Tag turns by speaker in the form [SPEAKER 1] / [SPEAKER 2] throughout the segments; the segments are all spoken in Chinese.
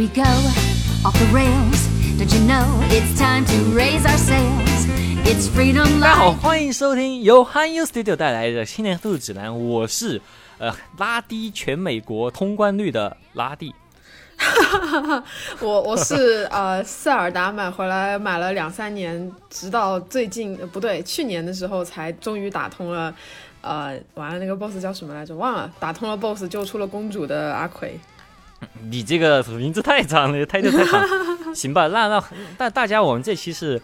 [SPEAKER 1] we go, off the rails. Don't you know it's time to raise our sails? It's freedom
[SPEAKER 2] 大家好
[SPEAKER 1] ，life.
[SPEAKER 2] 欢迎收听由 Han U Studio 带来的新年度指南，我是呃拉低全美国通关率的拉蒂。
[SPEAKER 3] 我我是呃塞尔达买回来买了两三年，直到最近呃不对，去年的时候才终于打通了。呃，完了，那个 boss 叫什么来着？忘了。打通了 boss，救出了公主的阿奎。
[SPEAKER 2] 你这个名字太长了，太太太长。行吧，那那那大家，我们这期是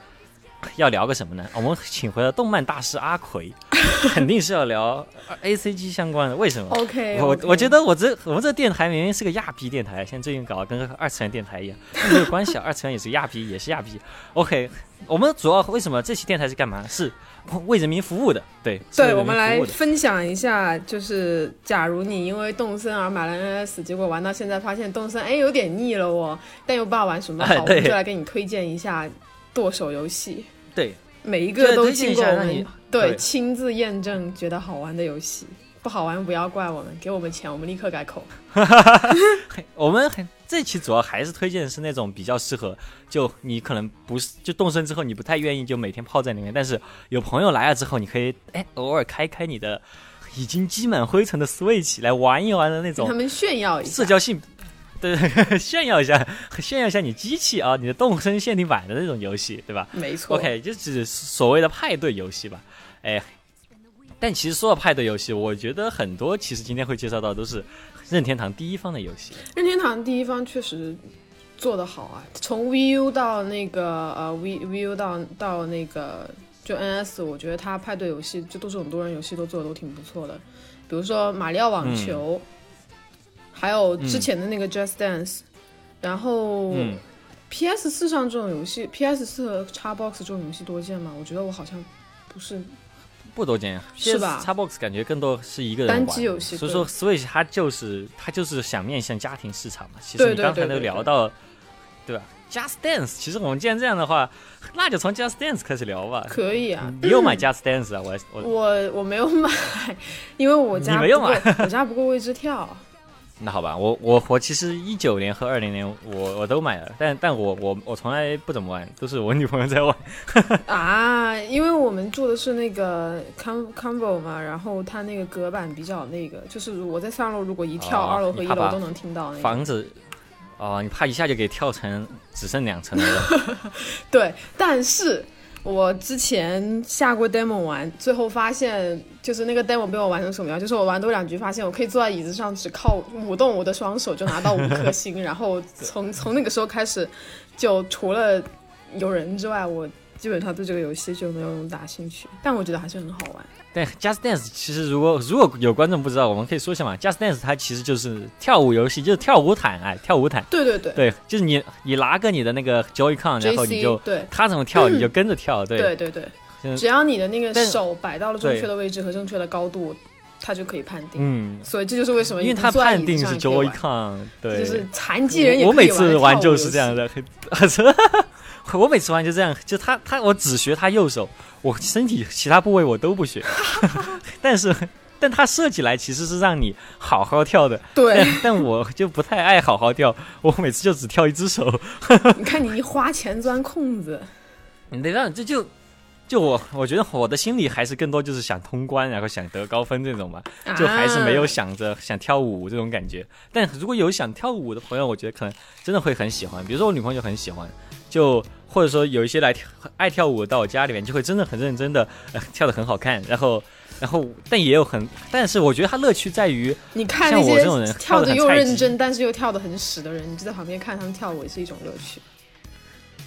[SPEAKER 2] 要聊个什么呢？我们请回了动漫大师阿奎，肯定是要聊 A C G 相关的。为什么
[SPEAKER 3] OK，
[SPEAKER 2] 我我觉得我这我们这电台明明是个亚逼电台，现在最近搞得跟个二次元电台一样，没有关系啊，二次元也是亚逼，也是亚逼。OK，我们主要为什么这期电台是干嘛？是 为人民服务的，对，
[SPEAKER 3] 对，我们来分享一下，就是假如你因为动森而买了 NS，结果玩到现在发现动森哎有点腻了哦，但又不知道玩什么好，
[SPEAKER 2] 哎
[SPEAKER 3] 我们就来给你推荐一下剁手游戏，
[SPEAKER 2] 对，
[SPEAKER 3] 每一个都经过我们对亲自验证，觉得好玩的游戏。不好玩不要怪我们，给我们钱，我们立刻改口。
[SPEAKER 2] 我们很这期主要还是推荐的是那种比较适合，就你可能不是就动身之后你不太愿意就每天泡在里面，但是有朋友来了之后，你可以哎偶尔开开你的已经积满灰尘的 Switch 来玩一玩的那种
[SPEAKER 3] 给他们炫耀一下
[SPEAKER 2] 社。交性。对，炫耀一下，炫耀一下你机器啊，你的动身限定版的那种游戏，对吧？
[SPEAKER 3] 没错
[SPEAKER 2] OK，就只是所谓的派对游戏吧。哎，但其实说到派对游戏，我觉得很多其实今天会介绍到都是任天堂第一方的游戏。
[SPEAKER 3] 任天堂第一方确实做得好啊，从 VU 到那个呃 V VU 到到那个就 NS，我觉得它派对游戏就都是很多人游戏都做的都挺不错的，比如说马里奥网球，还有之前的那个 Just Dance，、然后。
[SPEAKER 2] 嗯
[SPEAKER 3] PS 四上这种游戏，PS 四和 Xbox 这种游戏多见吗？我觉得我好像不是
[SPEAKER 2] 不多见，
[SPEAKER 3] 是吧
[SPEAKER 2] Xbox 感觉更多是一个人
[SPEAKER 3] 单
[SPEAKER 2] 玩
[SPEAKER 3] 机游戏
[SPEAKER 2] 所以说 Switch 它就是它就是想面向家庭市场嘛。其实你刚才都聊到，对吧？Just Dance，其实我们既然这样的话，那就从 Just Dance 开始聊吧。
[SPEAKER 3] 可以啊。
[SPEAKER 2] 你有买 Just Dance 啊？我我
[SPEAKER 3] 我我没有买，因为我家
[SPEAKER 2] 你没有
[SPEAKER 3] 不够
[SPEAKER 2] 买
[SPEAKER 3] 我家不够位置跳。
[SPEAKER 2] 那好吧，我我我其实一九年和二零年我我都买了，但但我我我从来不怎么玩，都是我女朋友在玩。
[SPEAKER 3] 啊，因为我们住的是那个 com combo 嘛，然后它那个隔板比较那个，就是我在三楼如果一跳，
[SPEAKER 2] 哦
[SPEAKER 3] 二楼和一楼都能听到那个。
[SPEAKER 2] 房子哦，你怕一下就给跳成只剩两层了。
[SPEAKER 3] 对，但是我之前下过 demo 玩，最后发现就是那个 demo 被我玩成什么样？就是我玩多两局，发现我可以坐在椅子上，只靠舞动我的双手就拿到五颗星，然后从 从那个时候开始，就除了有人之外，我基本上对这个游戏就没有那么大兴趣，但我觉得还是很好玩。
[SPEAKER 2] 对，Just Dance 其实如果如果有观众不知道，我们可以说一下嘛。Just Dance 它其实就是跳舞游戏，就是跳舞毯，哎，跳舞毯。
[SPEAKER 3] 对对对，
[SPEAKER 2] 对，就是你你拿个你的那个 Joy-Con，然后你就
[SPEAKER 3] 对
[SPEAKER 2] 他怎么跳你就跟着跳，对。
[SPEAKER 3] 对对对，
[SPEAKER 2] 嗯
[SPEAKER 3] 只要你的那个手摆到了正确的位置和正确的高度，它就可以判定。
[SPEAKER 2] 嗯，
[SPEAKER 3] 所以这就是为什么
[SPEAKER 2] 因为它判定是
[SPEAKER 3] 上也可以玩
[SPEAKER 2] Joy-Con，对。
[SPEAKER 3] 就是残疾人也
[SPEAKER 2] 我每次玩就是这样
[SPEAKER 3] 游
[SPEAKER 2] 的，我每次玩就这样，就他他我只学他右手，我身体其他部位我都不学，但是但他设计来其实是让你好好跳的，
[SPEAKER 3] 对，
[SPEAKER 2] 但但我就不太爱好好跳，我每次就只跳一只手，
[SPEAKER 3] 你看你一花钱钻空子，
[SPEAKER 2] 你得让这就。就我，我觉得我的心里还是更多就是想通关，然后想得高分这种吧，就还是没有
[SPEAKER 3] 啊
[SPEAKER 2] 想着想跳舞这种感觉。但如果有想跳舞的朋友，我觉得可能真的会很喜欢。比如说我女朋友就很喜欢，就或者说有一些来跳爱跳舞到我家里面，就会真的很认真的、呃、跳的很好看。然后，然后但也有很，但是我觉得他乐趣在于，
[SPEAKER 3] 你看那些
[SPEAKER 2] 像我这种人跳
[SPEAKER 3] 跳的又认真，但是又跳的很屎的人，你就在旁边看他们跳舞也是一种乐趣。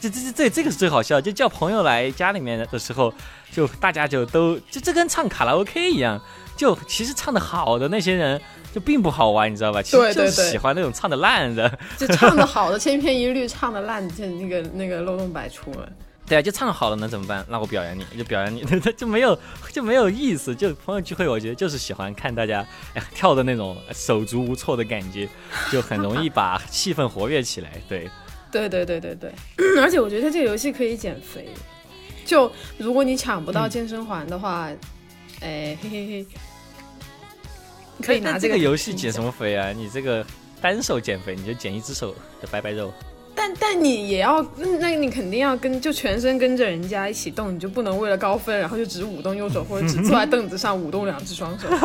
[SPEAKER 2] 这这这这这个是最好笑，就叫朋友来家里面的时候，就大家就都就这跟唱卡拉 OK 一样，就其实唱的好的那些人就并不好玩，你知道吧？其实
[SPEAKER 3] 对对对
[SPEAKER 2] 就是喜欢那种唱的烂的。
[SPEAKER 3] 就唱的好的千篇一律，唱的烂就那个那个漏洞百出了。
[SPEAKER 2] 对啊，就唱好了能怎么办？那我表扬你，就表扬你，就没有 就没有意思。就朋友聚会，我觉得就是喜欢看大家哎跳的那种手足无措的感觉，就很容易把气氛活跃起来。对，
[SPEAKER 3] 对对对对对，而且我觉得这个游戏可以减肥。就如果你抢不到健身环的话，哎嘿嘿嘿，可以拿
[SPEAKER 2] 这个
[SPEAKER 3] 个
[SPEAKER 2] 游戏减什
[SPEAKER 3] 么？
[SPEAKER 2] 肥啊？你这个单手减肥，你就减一只手的白白肉。
[SPEAKER 3] 但但你也要，那那你肯定要跟就全身跟着人家一起动，你就不能为了高分，然后就只舞动右手，或者只坐在凳子上舞动两只双手。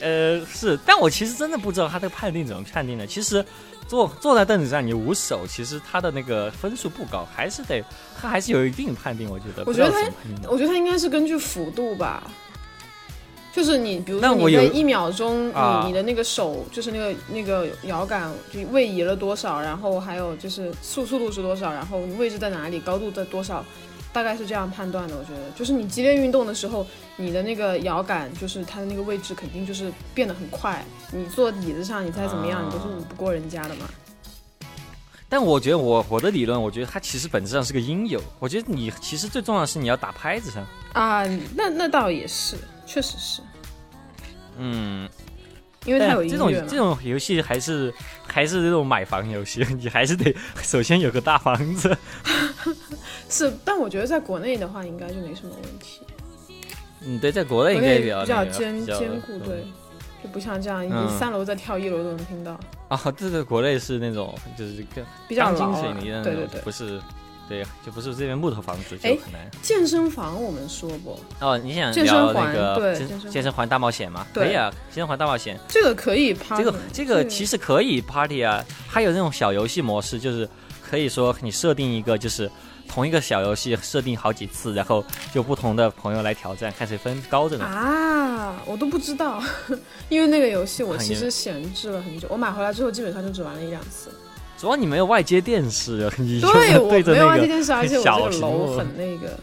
[SPEAKER 2] 呃，是，但我其实真的不知道他这个判定怎么判定的。其实坐坐在凳子上你舞手，其实他的那个分数不高，还是得他还是有一定判定。我觉得，
[SPEAKER 3] 我觉得他我觉得他应该是根据幅度吧，就是你比如说你在一秒钟，
[SPEAKER 2] 啊
[SPEAKER 3] 你你的那个手就是那个那个摇杆就位移了多少，然后还有就是速速度是多少，然后你位置在哪里，高度在多少，大概是这样判断的。我觉得就是你激烈运动的时候，你的那个摇杆就是它的那个位置肯定就是变得很快，你坐椅子上你再怎么样，
[SPEAKER 2] 啊
[SPEAKER 3] 你都是舞不过人家的嘛。
[SPEAKER 2] 但我觉得我我的理论，我觉得它其实本质上是个应有。我觉得你其实最重要的是你要打拍子上。
[SPEAKER 3] 啊，那那倒也是，确实是
[SPEAKER 2] 嗯，
[SPEAKER 3] 因为它有
[SPEAKER 2] 这种这。种游戏还是还是这种买房游戏，你还是得 首先有个大房子。
[SPEAKER 3] 是，但我觉得在国内的话，应该就没什么问题。
[SPEAKER 2] 嗯，对，在国内应该比较
[SPEAKER 3] 比较坚坚固，对，就不像这样，
[SPEAKER 2] 嗯
[SPEAKER 3] 你三楼在跳，一楼都能听到，
[SPEAKER 2] 啊，这个，国内是那种就是更
[SPEAKER 3] 比较
[SPEAKER 2] 钢筋
[SPEAKER 3] 牢啊。
[SPEAKER 2] 水泥的那种，
[SPEAKER 3] 对对对，
[SPEAKER 2] 不是，对，就不是这边木头房子就
[SPEAKER 3] 哎
[SPEAKER 2] 很难。
[SPEAKER 3] 健身房我们说不，
[SPEAKER 2] 哦，你想聊那个健
[SPEAKER 3] 对健身
[SPEAKER 2] 环大冒险吗？
[SPEAKER 3] 对
[SPEAKER 2] 可以啊，健身环大冒险，
[SPEAKER 3] 这个可以 party，
[SPEAKER 2] 这个这个其实可以 party 啊，还有那种小游戏模式，就是可以说你设定一个就是。同一个小游戏设定好几次，然后就不同的朋友来挑战，看谁分高着呢。
[SPEAKER 3] 啊，我都不知道，因为那个游戏我其实闲置了很久，我买回来之后基本上就只玩了一两次。
[SPEAKER 2] 主要你没有外接电视，你就
[SPEAKER 3] 对，我
[SPEAKER 2] 对着
[SPEAKER 3] 没有外接电视，而且我
[SPEAKER 2] 小
[SPEAKER 3] 这个楼很那个，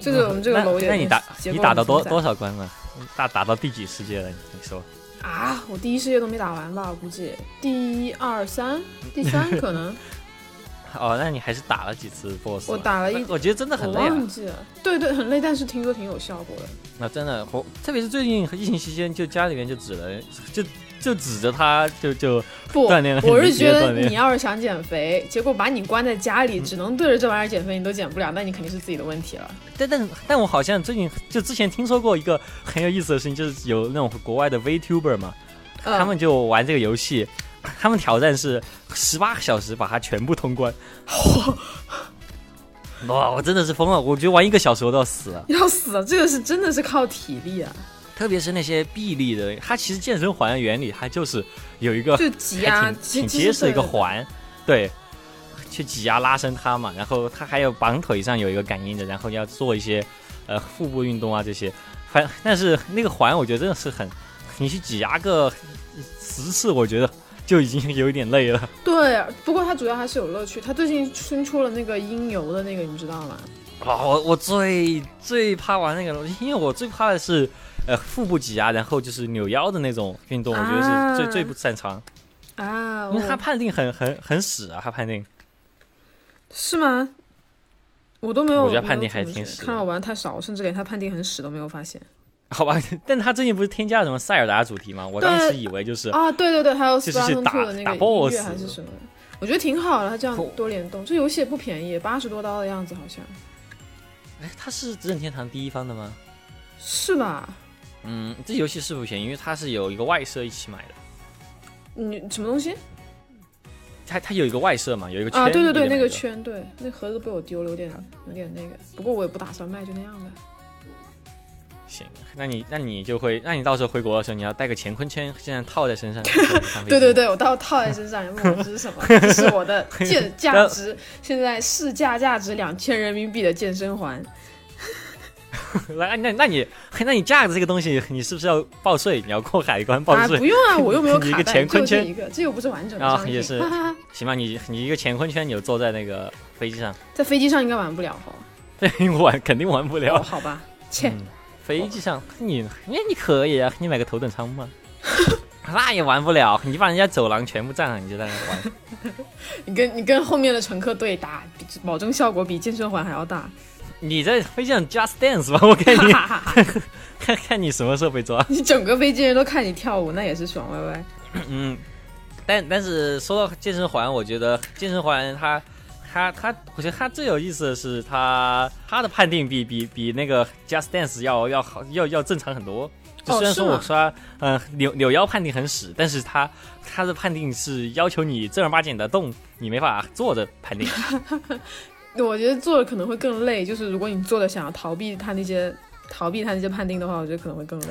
[SPEAKER 3] 这个我们这个楼
[SPEAKER 2] 那你打你打到多多少关了？打打到第几世界了？你说？
[SPEAKER 3] 啊？我第一世界都没打完吧？我估计第一二三，第三可能。
[SPEAKER 2] 哦，那你还是打了几次 BOSS？
[SPEAKER 3] 我打了一
[SPEAKER 2] 我觉得真的很累啊。
[SPEAKER 3] 忘记了，对对，很累，但是听说挺有效果的。
[SPEAKER 2] 那真的，我特别是最近疫情期间，就家里面就只能，就就指着他，就就
[SPEAKER 3] 不，
[SPEAKER 2] 锻炼了
[SPEAKER 3] 我是觉得你要是想减肥，结果把你关在家里，只能对着这玩意儿减肥，你都减不了，那你肯定是自己的问题了。
[SPEAKER 2] 但但但我好像最近就之前听说过一个很有意思的事情，就是有那种国外的 VTuber 嘛，
[SPEAKER 3] 嗯、
[SPEAKER 2] 他们就玩这个游戏，他们挑战是十八个小时把它全部通关。哇，我真的是疯了！我觉得玩一个小时我都要死了。
[SPEAKER 3] 要死了，这个是真的是靠体力啊，
[SPEAKER 2] 特别是那些臂力的，它其实健身环的原理，它就是有一个
[SPEAKER 3] 就挤压，
[SPEAKER 2] 挺结实的一个环，对，去挤压拉伸它嘛。然后它还有绑腿上有一个感应的，然后要做一些呃腹部运动啊这些。反但是那个环我觉得真的是很，你去挤压个十次，我觉得就已经有一点累了。
[SPEAKER 3] 对，不过它主要还是有乐趣。它最近新出了那个音游的那个，你知道吗？
[SPEAKER 2] 啊，我我最最怕玩那个东西，因为我最怕的是呃腹部挤压，然后就是扭腰的那种运动，我觉得是最、
[SPEAKER 3] 啊
[SPEAKER 2] 最不擅长，
[SPEAKER 3] 啊，
[SPEAKER 2] 因为
[SPEAKER 3] 他
[SPEAKER 2] 判定很很很屎啊，他判定。
[SPEAKER 3] 是吗？我都没有，
[SPEAKER 2] 我觉得判定还挺屎
[SPEAKER 3] 看来我玩太少，我甚至连他判定很屎都没有发现。
[SPEAKER 2] 好吧，但他最近不是添加了什么塞尔达主题吗？我当时以为就是
[SPEAKER 3] 啊，对对对，还有
[SPEAKER 2] 就是去打
[SPEAKER 3] Two 的那
[SPEAKER 2] 打 boss
[SPEAKER 3] 乐还是什么，我觉得挺好的，他这样多联动。这游戏也不便宜，八十多刀的样子，好像
[SPEAKER 2] 哎，他是任天堂第一方的吗？
[SPEAKER 3] 是吧？
[SPEAKER 2] 嗯，这游戏是不便宜，因为它是有一个外设一起买的。
[SPEAKER 3] 你什么东西
[SPEAKER 2] 它它有一个外设嘛，有一个圈。
[SPEAKER 3] 啊？对对对，那个。圈，对，那盒子被我丢了，有点有点那个。不过我也不打算卖，就那样吧。
[SPEAKER 2] 行，那你那你就会，那你到时候回国的时候，你要带个乾坤圈，现在套在身上。
[SPEAKER 3] 对对。对，我到套在身上，你问我这是什么？这是我的健 价值，现在市价价值两千人民币的健身环。
[SPEAKER 2] 来，那那你那你架子这个东西，你是不是要报税？你要过海关报
[SPEAKER 3] 啊，
[SPEAKER 2] 税？
[SPEAKER 3] 不用啊，我又没有
[SPEAKER 2] 你一个
[SPEAKER 3] 卡带，
[SPEAKER 2] 乾坤圈
[SPEAKER 3] 这一个，这又不是完整的。
[SPEAKER 2] 啊也是行吧，你你一个乾坤圈，你就坐在那个飞机上，
[SPEAKER 3] 在飞机上应该玩不了哈。
[SPEAKER 2] 对，玩肯定玩不
[SPEAKER 3] 哦，
[SPEAKER 2] 了。
[SPEAKER 3] 好吧，切，
[SPEAKER 2] 嗯飞机上你，哎，你可以啊，你买个头等舱嘛。那也玩不了，你把人家走廊全部占了，你就在那玩。
[SPEAKER 3] 你跟你跟后面的乘客对打，保证效果比健身环还要大。
[SPEAKER 2] 你在飞机上 Just Dance 吧，我看你 看看你什么时候被抓。
[SPEAKER 3] 你整个飞机人都看你跳舞，那也是爽歪歪。
[SPEAKER 2] 嗯，但但是说到健身环，我觉得健身环它它它，我觉得它最有意思的是它它的判定比比比那个 Just Dance 要要好要要正常很多。就虽然说我说，嗯、扭扭腰判定很屎，但是他他的判定是要求你正儿八经的动，你没法坐着判定。
[SPEAKER 3] 我觉得做的可能会更累，就是如果你做的想要逃避他那些逃避他那些判定的话，我觉得可能会更累。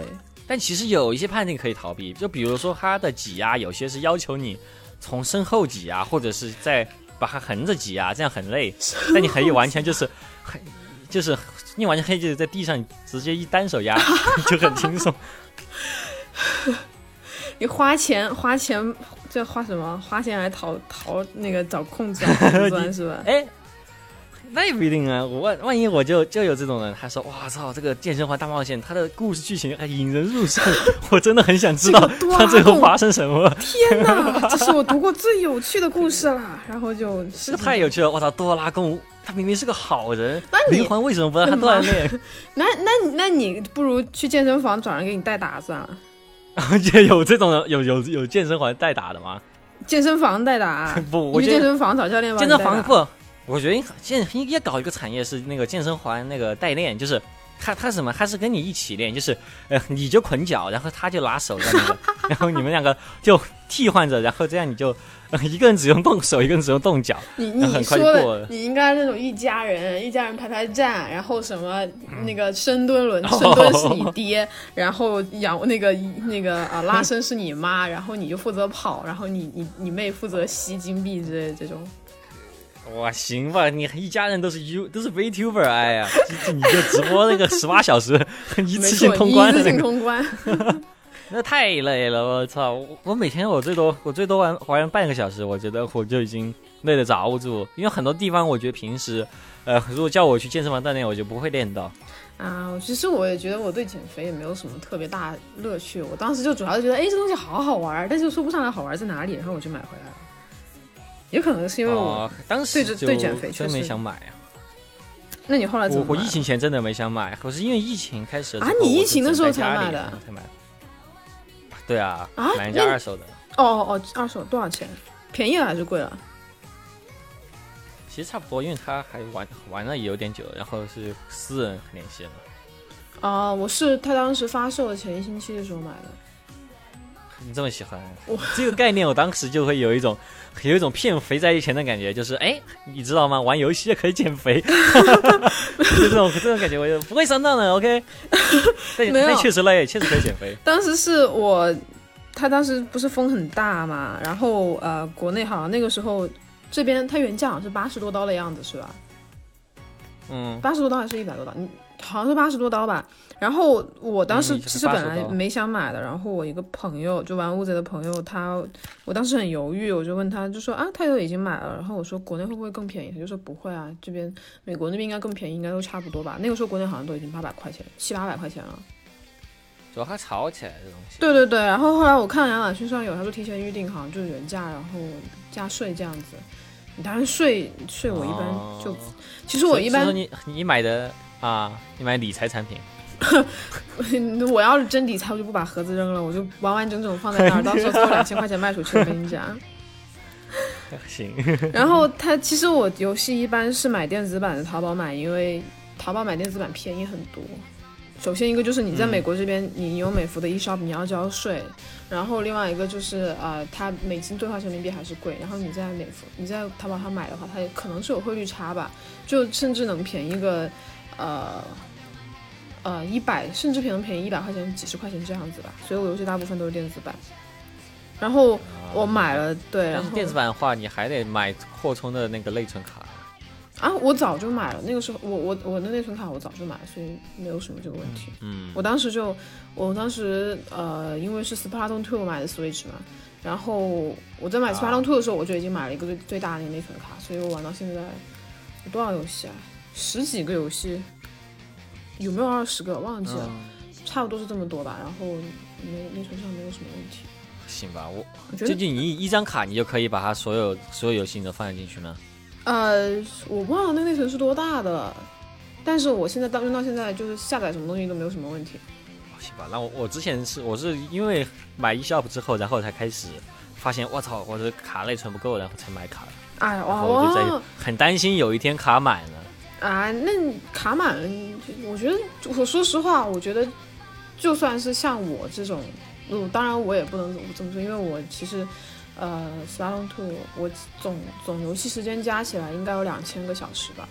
[SPEAKER 2] 但其实有一些判定可以逃避，就比如说他的挤压，有些是要求你从身后挤压，或者是在把它横着挤压，这样很累。但你可以完全就是很就是你完全可以就是在地上直接一单手压 就很轻松。
[SPEAKER 3] 你花钱花钱，这花什么？花钱来逃逃那个找空子啊 是吧？
[SPEAKER 2] 哎，那也不一定啊。我万万一我就就有这种人，他说哇操，这个健身环大冒险，它的故事剧情还引人入胜，我真的很想知道
[SPEAKER 3] 这个多
[SPEAKER 2] 它最后发生什么。
[SPEAKER 3] 天哪，这是我读过最有趣的故事了。然后就
[SPEAKER 2] 这个 太有趣了！我操，多拉贡他明明是个好人，
[SPEAKER 3] 那你
[SPEAKER 2] 灵魂为什么不让他锻炼？
[SPEAKER 3] 那那那你不如去健身房找人给你代打算了。
[SPEAKER 2] 有这种有有有健身环代打的吗？
[SPEAKER 3] 健身房代打，
[SPEAKER 2] 不，我
[SPEAKER 3] 去健身房找教练吧
[SPEAKER 2] 健身房不，我觉得健应该搞一个产业是那个健身环那个代练，就是他他什么，他是跟你一起练，就是 呃你就捆脚，然后他就拉手 然后你们两个就替换着，然后这样你就、呃 一个人只用动手，一个人只用动脚，
[SPEAKER 3] 你你说
[SPEAKER 2] 快就过了。
[SPEAKER 3] 的，你应该那种一家人，一家人排排站，然后什么那个深蹲轮，
[SPEAKER 2] 哦。
[SPEAKER 3] 深蹲是你爹，然后仰那个那个啊拉伸是你妈，然后你就负责跑，然后你你你妹负责吸金币之类的这种。
[SPEAKER 2] 哇，行吧，你一家人都是 U 都是 VTuber，哎呀，你就直播那个十八小时 一次性，通关的那个
[SPEAKER 3] 一次性，通关。
[SPEAKER 2] 那太累了，我操！我我每天我最多我最多玩玩半个小时，我觉得我就已经累得着不住，因为很多地方我觉得平时，呃，如果叫我去健身房锻炼，我就不会练到。
[SPEAKER 3] 啊，其实我也觉得我对减肥也没有什么特别大乐趣。我当时就主要觉得，哎，这东西好好玩，但是说不上来好玩在哪里，然后我就买回来了。也可能是因为我，
[SPEAKER 2] 哦，当时
[SPEAKER 3] 对着对减肥确
[SPEAKER 2] 真没想买啊。
[SPEAKER 3] 那你后来怎么买
[SPEAKER 2] 我我疫情前真的没想买，可是因为疫情开始
[SPEAKER 3] 啊你疫情的时候才买的
[SPEAKER 2] 才买。对啊，
[SPEAKER 3] 啊
[SPEAKER 2] 买人家
[SPEAKER 3] 那
[SPEAKER 2] 二手的，
[SPEAKER 3] 哦哦哦，二手多少钱？便宜了还是贵了？
[SPEAKER 2] 其实差不多，因为他还玩玩了也有点久，然后是私人联系了。
[SPEAKER 3] 啊、我是他当时发售的前一星期的时候买的。
[SPEAKER 2] 你这么喜欢
[SPEAKER 3] 我
[SPEAKER 2] 这个概念，我当时就会有一种有一种骗肥宅钱的感觉，就是哎，你知道吗？玩游戏也可以减肥，就这种这种感觉，我就不会上当的。OK，但
[SPEAKER 3] 没有
[SPEAKER 2] 但确实累，确实可以减肥。
[SPEAKER 3] 当时是我，他当时不是风很大嘛，然后呃，国内好像那个时候这边它原价好像是八十多刀的样子，是吧？
[SPEAKER 2] 嗯，
[SPEAKER 3] 八十多刀还是一百多刀？你好像是八十多刀吧。然后我当时
[SPEAKER 2] 嗯
[SPEAKER 3] 其实本来没想买的，然后我一个朋友就玩乌贼的朋友，他我当时很犹豫，我就问他，就说啊，他都已经买了，然后我说国内会不会更便宜？他就说不会啊，这边美国那边应该更便宜，应该都差不多吧。那个时候国内好像都已经八百块钱，七八百块钱了。
[SPEAKER 2] 主要它炒起来这东西。
[SPEAKER 3] 对对对，然后后来我看亚马逊上有，他说提前预定好像就是原价，然后加税这样子。当然税税我一般就，
[SPEAKER 2] 哦
[SPEAKER 3] 其实我一般
[SPEAKER 2] 你买的啊，你买理财产品，
[SPEAKER 3] 我要是真理财，我就不把盒子扔了，我就完完整整放在那儿，到时候凑两千块钱卖出去，我跟你讲。
[SPEAKER 2] 行，
[SPEAKER 3] 然后它其实我游戏一般是买电子版的，淘宝买，因为淘宝买电子版便宜很多。首先一个就是你在
[SPEAKER 2] 嗯
[SPEAKER 3] 美国这边，你有美服的 eShop，你要交税，然后另外一个就是呃，它美金兑换人民币还是贵，然后你在美服你在淘宝上买的话，它也可能是有汇率差吧，就甚至能便宜个呃呃一百，甚至可能便宜一百块钱、几十块钱这样子吧。所以我游戏大部分都是电子版。然后我买了，对，然后
[SPEAKER 2] 但是电子版的话，你还得买扩充的那个内存卡。
[SPEAKER 3] 啊，我早就买了，那个时候我我我的内存卡我早就买了，所以没有什么这个问题。
[SPEAKER 2] 嗯，
[SPEAKER 3] 我当时就，我当时呃，因为是 Splatoon 2买的 Switch 嘛，然后我在买 Splatoon 2的时候，我就已经买了一个最最大的那个内存卡，所以我玩到现在有多少游戏啊？十几个游戏，有没有二十个？忘记了，
[SPEAKER 2] 嗯
[SPEAKER 3] 差不多是这么多吧。然后没内存上没有什么问题。
[SPEAKER 2] 行吧，我
[SPEAKER 3] 我觉得
[SPEAKER 2] 就就你一张卡，你就可以把它所有所有游戏你都放进去吗？
[SPEAKER 3] 呃，我忘了那内存是多大的了，但是我现在到用到现在，就是下载什么东西都没有什么问题。
[SPEAKER 2] 行吧，那我我之前是我是因为买 eShop 之后，然后才开始发现，我操，我的卡内存不够，然后才买卡的。
[SPEAKER 3] 哎呀，哇
[SPEAKER 2] 然后我就在很担心有一天卡满了。
[SPEAKER 3] 啊！那卡满了，我觉得我说实话，我觉得就算是像我这种，嗯，当然我也不能这么说，因为我其实，呃 s p a r o n Two 我总总游戏时间加起来应该有两千个小时吧。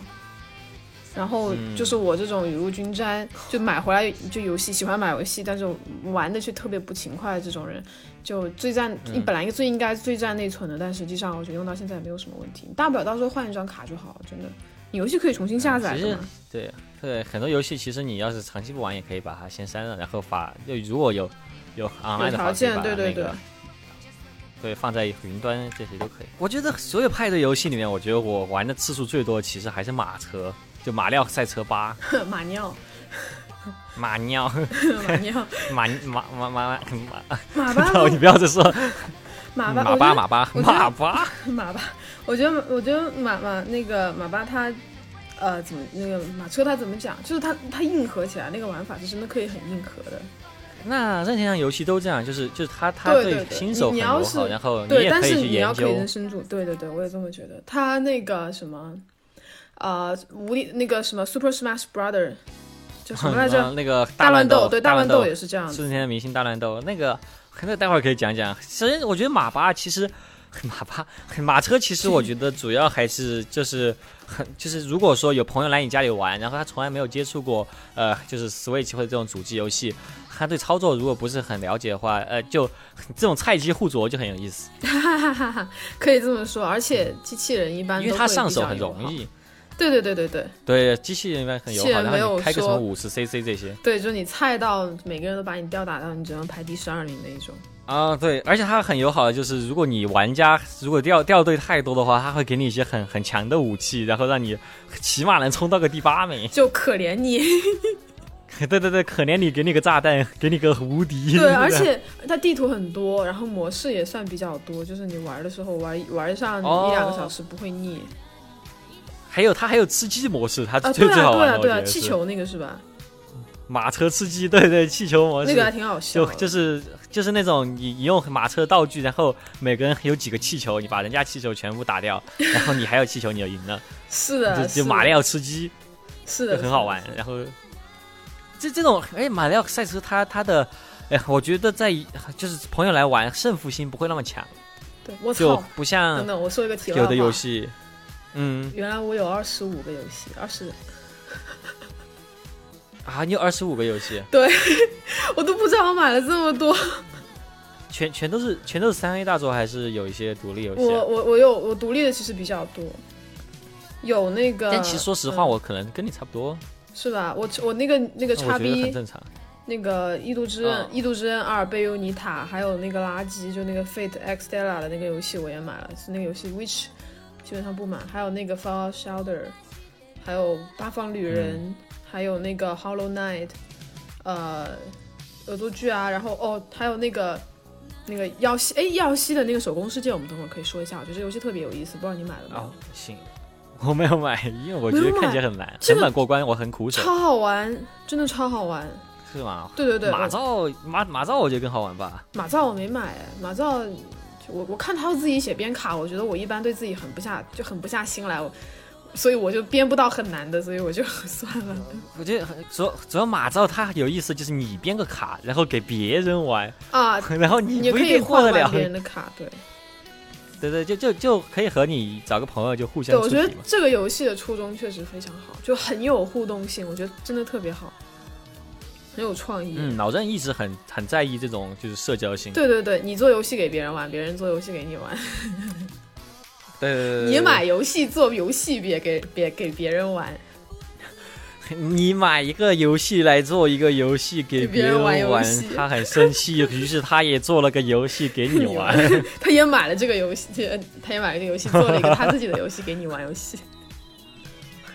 [SPEAKER 3] 然后
[SPEAKER 2] 嗯
[SPEAKER 3] 就是我这种雨露均沾，就买回来就游戏喜欢买游戏，但是玩的却特别不勤快的这种人，就最占
[SPEAKER 2] 嗯
[SPEAKER 3] 你本来最应该最占内存的，但实际上我觉得用到现在也没有什么问题，大不了到时候换一张卡就好，真的。你游戏可以重新下载
[SPEAKER 2] 其实？对对，很多游戏其实你要是长期不玩，也可以把它先删了，然后发就如果有有 online 的话，
[SPEAKER 3] 条件对对对。
[SPEAKER 2] 对放在云端这些都可以。我觉得所有派对游戏里面，我觉得我玩的次数最多的其实还是马车，就马里奥赛车八，
[SPEAKER 3] 马尿，
[SPEAKER 2] 马尿。
[SPEAKER 3] 马尿，
[SPEAKER 2] 马马马马马
[SPEAKER 3] 马
[SPEAKER 2] 马，
[SPEAKER 3] 巴，
[SPEAKER 2] 你不要再说
[SPEAKER 3] 马巴，
[SPEAKER 2] 马
[SPEAKER 3] 我觉得
[SPEAKER 2] 八马八
[SPEAKER 3] 我觉得
[SPEAKER 2] 马八，
[SPEAKER 3] 马巴，我觉得我觉得马 马那个马巴他，呃，怎么那个马车他怎么讲？就是他他硬核起来那个玩法是真的可以很硬核的。
[SPEAKER 2] 那任天堂游戏都这样，就是就是他他
[SPEAKER 3] 对对对
[SPEAKER 2] 新手很
[SPEAKER 3] 你你要是
[SPEAKER 2] 友好，然后你
[SPEAKER 3] 对，
[SPEAKER 2] 也可以去
[SPEAKER 3] 但是你要可以人。深入，对对对，我也这么觉得。他那个什么，呃，无力那个什么 Super Smash Brother 叫什么来着？
[SPEAKER 2] 嗯那个
[SPEAKER 3] 大乱
[SPEAKER 2] 斗，
[SPEAKER 3] 对，
[SPEAKER 2] 大
[SPEAKER 3] 大乱斗
[SPEAKER 2] 斗
[SPEAKER 3] 也是这样子。
[SPEAKER 2] 瞬间的明星大乱斗，那个 那待会儿可以讲讲。首先，我觉得马八其实马八马车其实我觉得主要还是就是很就是如果说有朋友来你家里玩，然后他从来没有接触过呃就是 Switch 或者这种主机游戏，他对操作如果不是很了解的话，呃就这种菜鸡互啄就很有意思，
[SPEAKER 3] 哈哈哈哈，可以这么说。而且机器人一般
[SPEAKER 2] 因为
[SPEAKER 3] 都会比
[SPEAKER 2] 它上手。很容易。
[SPEAKER 3] 对对对对对
[SPEAKER 2] 对，机器人一般很友好，然后你开个什么
[SPEAKER 3] 说
[SPEAKER 2] 五十 CC 这些
[SPEAKER 3] 对，就是你菜到每个人都把你吊打到，你只能排第十二名那一种。
[SPEAKER 2] 啊，对，而且它很友好的就是，如果你玩家如果掉掉队太多的话，它会给你一些很很强的武器，然后让你起码能冲到个第八名。
[SPEAKER 3] 就可怜你，
[SPEAKER 2] 对对对，可怜你给你个炸弹，给你个无敌。
[SPEAKER 3] 对，而且它地图很多，然后模式也算比较多，就是你玩的时候玩玩上
[SPEAKER 2] 哦
[SPEAKER 3] 一两个小时不会腻。
[SPEAKER 2] 还有它还有吃鸡模式，它
[SPEAKER 3] 啊，
[SPEAKER 2] 最
[SPEAKER 3] 对啊，对啊，
[SPEAKER 2] 最好玩的，
[SPEAKER 3] 对啊，
[SPEAKER 2] 我觉得是
[SPEAKER 3] 气球那个是吧？
[SPEAKER 2] 马车吃鸡，对对，气球模式。
[SPEAKER 3] 那个还挺好笑。
[SPEAKER 2] 就就是就是那种你你用马车道具，然后每个人有几个气球，你把人家气球全部打掉，然后你还有气球，你就赢了，
[SPEAKER 3] 是的，
[SPEAKER 2] 就就马里奥吃鸡。
[SPEAKER 3] 是的，
[SPEAKER 2] 很好玩。然后这这种哎，马里奥赛车它它的哎，我觉得在就是朋友来玩，胜负心不会那么强。
[SPEAKER 3] 对，我
[SPEAKER 2] 就！不像
[SPEAKER 3] 等等，我说一个题外话。
[SPEAKER 2] 有的游戏，嗯
[SPEAKER 3] 原来我有二十五个游戏，二十，
[SPEAKER 2] 啊，你有二十五个游戏，对
[SPEAKER 3] 我都不知道我买了这么多。
[SPEAKER 2] 全全都是全都是三 A 大作，还是有一些独立游戏啊？
[SPEAKER 3] 我我我有我独立的其实比较多，有那个。
[SPEAKER 2] 但其实说实话，
[SPEAKER 3] 嗯
[SPEAKER 2] 我可能跟你差不多，
[SPEAKER 3] 是吧？我我那个那个叉 B
[SPEAKER 2] 正常。
[SPEAKER 3] 那个《异度之刃》
[SPEAKER 2] 嗯
[SPEAKER 3] 异度之刃二》贝尤尼塔，还有那个垃圾，就那个 Fate X Stella 的那个游戏我也买了，是那个游戏 Which 基本上不买，还有那个 Fallout Shelter，还有八方旅人，
[SPEAKER 2] 嗯
[SPEAKER 3] 还有那个 Hollow Knight，呃，恶作剧啊，然后哦，还有那个那个耀西，哎，耀西的那个手工世界，我们等会儿可以说一下，我觉得这游戏特别有意思，不知道你买了没有？
[SPEAKER 2] 哦，行，我没有买，因为我觉得看起来很难，
[SPEAKER 3] 这个
[SPEAKER 2] 很难过关，我很苦手，
[SPEAKER 3] 超好玩，真的超好玩。
[SPEAKER 2] 是吗？
[SPEAKER 3] 对对对，
[SPEAKER 2] 马造马马造我觉得更好玩吧。
[SPEAKER 3] 马造我没买，马照我我看他自己写编卡，我觉得我一般对自己很不下就很不下心来，我所以我就编不到很难的，所以我就 算了。
[SPEAKER 2] 我觉得很主要主要马照他有意思，就是你编个卡，然后给别人玩，
[SPEAKER 3] 啊，
[SPEAKER 2] 然后你不一
[SPEAKER 3] 你可以
[SPEAKER 2] 定获得了
[SPEAKER 3] 换。别人的卡，对
[SPEAKER 2] 对对，就就就可以和你找个朋友就互
[SPEAKER 3] 对，我
[SPEAKER 2] 相出题嘛。
[SPEAKER 3] 觉得这个游戏的初衷确实非常好，就很有互动性，我觉得真的特别好，很有创意。
[SPEAKER 2] 嗯，老郑一直很很在意这种就是社交性。
[SPEAKER 3] 对对对，你做游戏给别人玩，别人做游戏给你玩，
[SPEAKER 2] 对对对对，
[SPEAKER 3] 你买游戏做游戏别给别给别人玩，
[SPEAKER 2] 你买一个游戏来做一个游戏给
[SPEAKER 3] 给别
[SPEAKER 2] 别
[SPEAKER 3] 人玩
[SPEAKER 2] 他很生气，于是他也做了个游戏给你
[SPEAKER 3] 你
[SPEAKER 2] 玩。
[SPEAKER 3] 他也买了这个游戏，他也买了这个游戏，做了一个他自己的游戏给你玩游戏。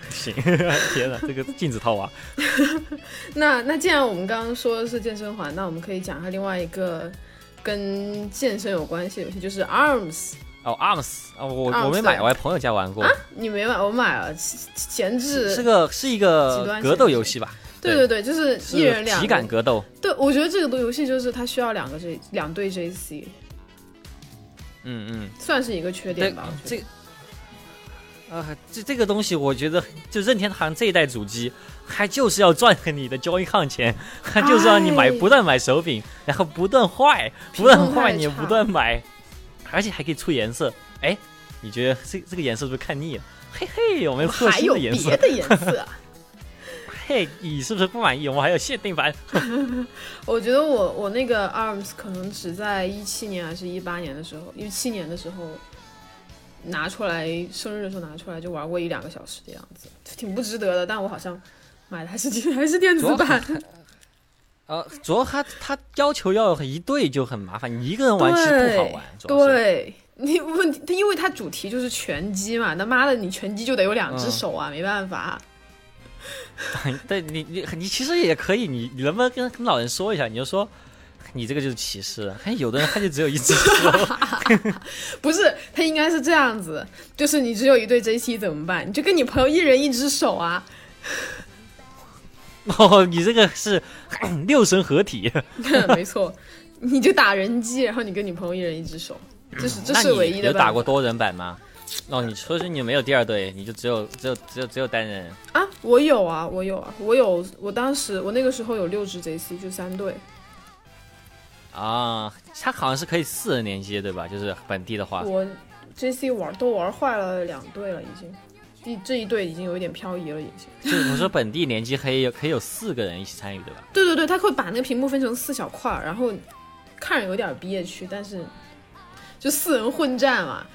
[SPEAKER 2] 行，天哪，这个禁止套娃。
[SPEAKER 3] 那那既然我们刚刚说的是健身环，那我们可以讲一下另外一个跟健身有关系的游戏，就是 ARMS。
[SPEAKER 2] 哦，Arms 啊，我我没买，我在朋友家玩过。
[SPEAKER 3] 啊你没买，我买了，前前置
[SPEAKER 2] 是个是一个格斗游戏吧？
[SPEAKER 3] 对对对，就是
[SPEAKER 2] 是
[SPEAKER 3] 一人两
[SPEAKER 2] 体感。格斗。
[SPEAKER 3] 对，我觉得这个游戏就是它需要两个 J 两对 JC，
[SPEAKER 2] 嗯嗯，
[SPEAKER 3] 算是一个缺点吧。
[SPEAKER 2] 这呃，这这个东西，我觉得就任天堂这一代主机，还就是要赚你的 Joy-Con 钱，还就是让你买，
[SPEAKER 3] 哎
[SPEAKER 2] 不断买手柄，然后不断坏，不断坏你不断买，而且还可以出颜色。哎，你觉得这这个颜色是不是看腻了？嘿嘿，我们
[SPEAKER 3] 还有
[SPEAKER 2] 新的颜色
[SPEAKER 3] 别。的颜色啊。
[SPEAKER 2] 嘿，你是不是不满意？我们还有限定版。
[SPEAKER 3] 我觉得我我那个 ARMS 可能只在一七年还是一八年的时候，一七年的时候拿出来，生日的时候拿出来就玩过一两个小时的样子，挺不值得的。但我好像买的还是还是电子版，
[SPEAKER 2] 呃，主要他他要求要一对就很麻烦，你一个人玩其实不好玩。
[SPEAKER 3] 对。你问题，因为它主题就是拳击嘛，他妈的，你拳击就得有两只
[SPEAKER 2] 嗯
[SPEAKER 3] 手啊，没办法。
[SPEAKER 2] 对你你你其实也可以，你你能不能跟跟老人说一下？你就说你这个就是歧视。还有的人他就只有一只手，
[SPEAKER 3] 不是，他应该是这样子，就是你只有一对 JC 怎么办？你就跟你朋友一人一只手啊。
[SPEAKER 2] 哦，你这个是 六神合体。
[SPEAKER 3] 没错，你就打人机，然后你跟你朋友一人一只手，这是这是唯一的
[SPEAKER 2] 有打过多人版吗？哦，你说是你没有第二队，你就只有只有只有只有单人。
[SPEAKER 3] 啊！我有啊，我有啊，我有，我当时我那个时候有六只 JC，就三队。
[SPEAKER 2] 啊，它好像是可以四人联机，对吧？就是本地的话，
[SPEAKER 3] 我 JC 玩都玩坏了两队了，已经。第这一队已经有一点漂移了，已经。
[SPEAKER 2] 就是我说本地联机可以有可以有四个人一起参与，对吧？
[SPEAKER 3] 对对对，他会把那个屏幕分成四小块，然后看着有点憋屈，但是就四人混战嘛。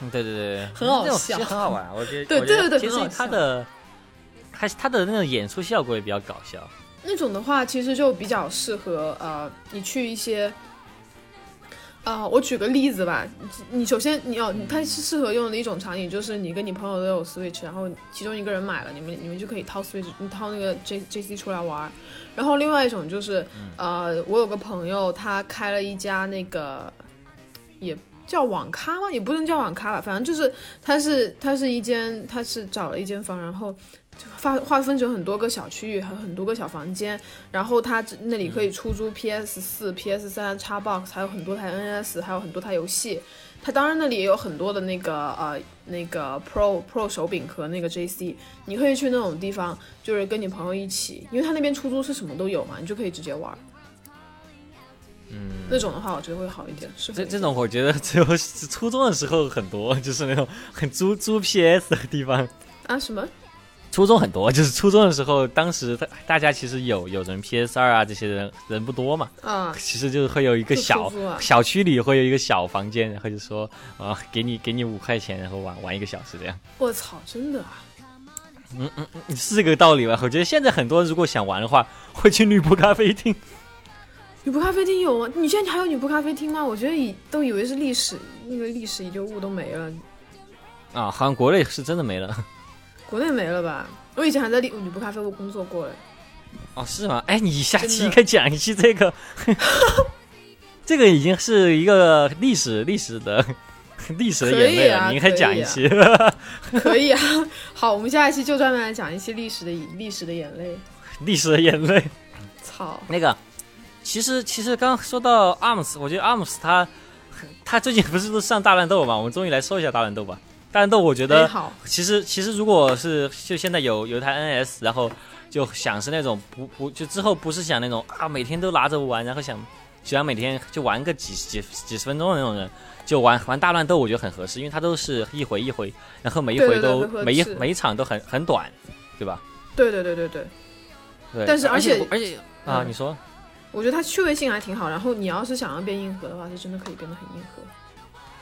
[SPEAKER 2] 嗯，对对对，
[SPEAKER 3] 很好笑
[SPEAKER 2] 很好玩。我觉得，
[SPEAKER 3] 对对对对
[SPEAKER 2] 其实
[SPEAKER 3] 很好笑
[SPEAKER 2] 它的，它它的那种演出效果也比较搞笑。
[SPEAKER 3] 那种的话，其实就比较适合呃，你去一些。啊、我举个例子吧，你首先你要，它是适合用的一种场景，就是你跟你朋友都有 Switch，然后其中一个人买了，你们你们就可以掏 Switch，掏那个 J J C 出来玩。然后另外一种就是，呃，我有个朋友他开了一家那个，也叫网咖吗？也不能叫网咖吧，反正就是他是他是一间，他是找了一间房，然后划划分成很多个小区域，还有很多个小房间，然后它那里可以出租 PS 四、PS 三、Xbox，还有很多台 NS，还有很多台游戏。它当然那里也有很多的那个呃那个 Pro Pro 手柄和那个 JC，你可以去那种地方，就是跟你朋友一起，因为他那边出租是什么都有嘛，你就可以直接玩。嗯，那种的话我觉得会好一点。适合一点
[SPEAKER 2] 这这种我觉得只有初中的时候很多，就是那种很租租 PS 的地方。
[SPEAKER 3] 啊什么？
[SPEAKER 2] 初中很多，就是初中的时候，当时大大家其实有有人 PS 二啊，这些人人不多嘛，
[SPEAKER 3] 啊，
[SPEAKER 2] 其实就是会有一个小小区里会有一个小房间，然后就说啊、给你给你五块钱，然后玩玩一个小时这样。
[SPEAKER 3] 我操，真的啊！
[SPEAKER 2] 嗯嗯是这个道理吧？我觉得现在很多人如果想玩的话，会去女仆咖啡厅。
[SPEAKER 3] 女仆咖啡厅有吗？你现在还有女仆咖啡厅吗？我觉得以都以为是历史，那个历史遗留物都没了，
[SPEAKER 2] 啊，好像国内是真的没了。
[SPEAKER 3] 国内没了吧？我以前还在女女仆咖啡屋工作过嘞。
[SPEAKER 2] 哦，是吗？哎，你下期应该讲一期这个，这个已经是一个历史历史的 历史的眼泪了，
[SPEAKER 3] 可以啊
[SPEAKER 2] 你应该讲
[SPEAKER 3] 可以啊
[SPEAKER 2] 一期。
[SPEAKER 3] 可以啊，好，我们下一期就专门来讲一期历史的历史的眼泪。
[SPEAKER 2] 历史的眼泪。
[SPEAKER 3] 操，
[SPEAKER 2] 那个，其实其实刚刚说到阿姆斯我觉得 ARMS 它它最近不是都上大乱斗嘛？我们终于来说一下大乱斗吧。大乱斗，我觉
[SPEAKER 3] 哎
[SPEAKER 2] 得，其实其实如果是就现在有有一台 NS，然后就想是那种不不就之后不是想那种啊每天都拿着玩，然后想想每天就玩个几几几十分钟的那种人，就玩玩大乱斗，我觉得很合适，因为它都是一回一回，然后每一回都每一每一场都很很短，对吧？
[SPEAKER 3] 对对对对对，
[SPEAKER 2] 对，
[SPEAKER 3] 但是
[SPEAKER 2] 而
[SPEAKER 3] 而且
[SPEAKER 2] 而且啊，
[SPEAKER 3] 嗯
[SPEAKER 2] 你说。
[SPEAKER 3] 我觉得它趣味性还挺好。然后你要是想要变硬核的话，是真的可以变得很硬核。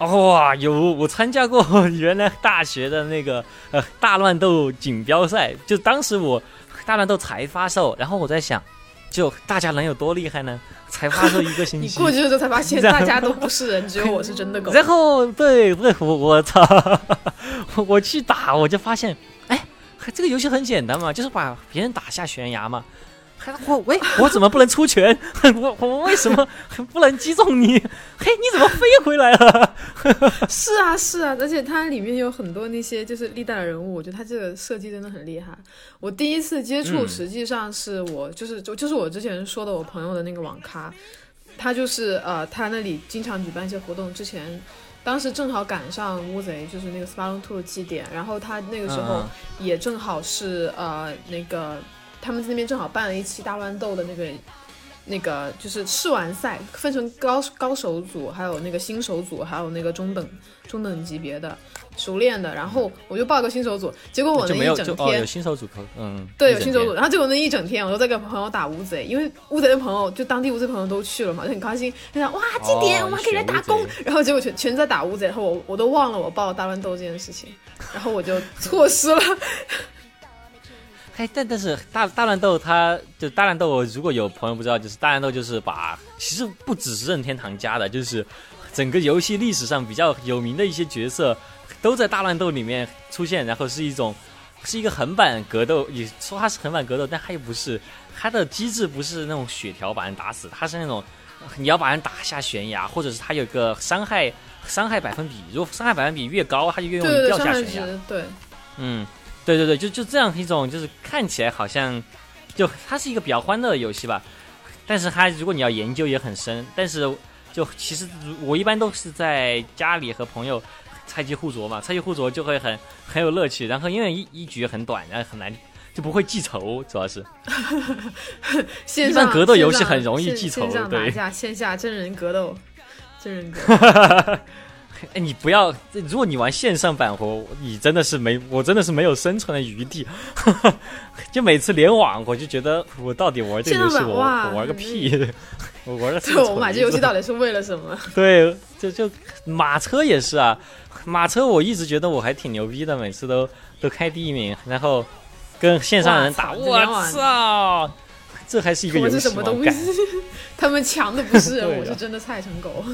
[SPEAKER 2] 哦哇，有我参加过 原来大学的那个呃大乱斗锦标赛，就当时我大乱斗才发售，然后我在想，就大家能有多厉害呢？才发售一个星期 你，
[SPEAKER 3] 过去的时候才发现，大家都不是人，只有我是真的狗。
[SPEAKER 2] 然后对对，我我操，我去打我就发现，哎，这个游戏很简单嘛，就是把别人打下悬崖嘛。还我喂，我怎么不能出拳？我我为什么不能击中你？嘿，你怎么飞回来了？
[SPEAKER 3] 是啊，是啊，而且它里面有很多那些就是历代的人物，我觉得它这个设计真的很厉害。我第一次接触，
[SPEAKER 2] 嗯
[SPEAKER 3] 实际上是我就是就就是我之前说的我朋友的那个网咖，他就是呃，他那里经常举办一些活动。之前当时正好赶上乌贼就是那个斯巴隆兔的祭典，然后他那个时候
[SPEAKER 2] 嗯
[SPEAKER 3] 也正好是呃那个他们那边正好办了一期大乱斗的那个那个就是试玩赛，分成高高手组，还有那个新手组，还有那个中等中等级别的熟练的，然后我就报个新手组，结果我那一整天
[SPEAKER 2] 有新手组口，嗯，
[SPEAKER 3] 对，有新手组，然后结果那一整天我都在跟朋友打乌贼，因为乌贼的朋友就当地乌贼朋友都去了嘛，就很开心，就想哇祭典，
[SPEAKER 2] 哦
[SPEAKER 3] 我们还可以来打工。然后结果全全在打乌贼，然后我我都忘了我报大乱斗这件事情，然后我就错失了。
[SPEAKER 2] 哎，但但是大大乱斗它就大乱斗，如果有朋友不知道，就是大乱斗就是把其实不只是任天堂家的，就是整个游戏历史上比较有名的一些角色都在大乱斗里面出现，然后是一种是一个横版格斗，也说它是横版格斗，但它又不是，它的机制不是那种血条把人打死，它是那种你要把人打下悬崖，或者是它有个伤害伤害百分比，如果伤害百分比越高，它就越容易掉下悬崖。嗯，对对对，就就这样一种，就是看起来好像，就它是一个比较欢乐的游戏吧，但是它如果你要研究也很深，但是就其实如我一般都是在家里和朋友菜鸡互啄嘛，菜鸡互啄就会很很有乐趣，然后因为一一局很短，然后很难就不会记仇，主要是。
[SPEAKER 3] 线上
[SPEAKER 2] 格斗游戏很容易记仇
[SPEAKER 3] 线上打
[SPEAKER 2] 对，
[SPEAKER 3] 线下真人格斗，真人格斗。
[SPEAKER 2] 哎，你不要，如果你玩线上版活你真的是没，我真的是没有生存的余地。就每次联网，我就觉得我到底玩这个游戏，我玩个屁！我玩个
[SPEAKER 3] 对，我买这游戏到底是为了什么？
[SPEAKER 2] 对，就就马车也是啊，马车我一直觉得我还挺牛逼的，每次都都开第一名，然后跟线上人打，我操，这还是一个
[SPEAKER 3] 我
[SPEAKER 2] 游戏吗？
[SPEAKER 3] 是什么东西？他们强的不是人，我是真的菜成狗。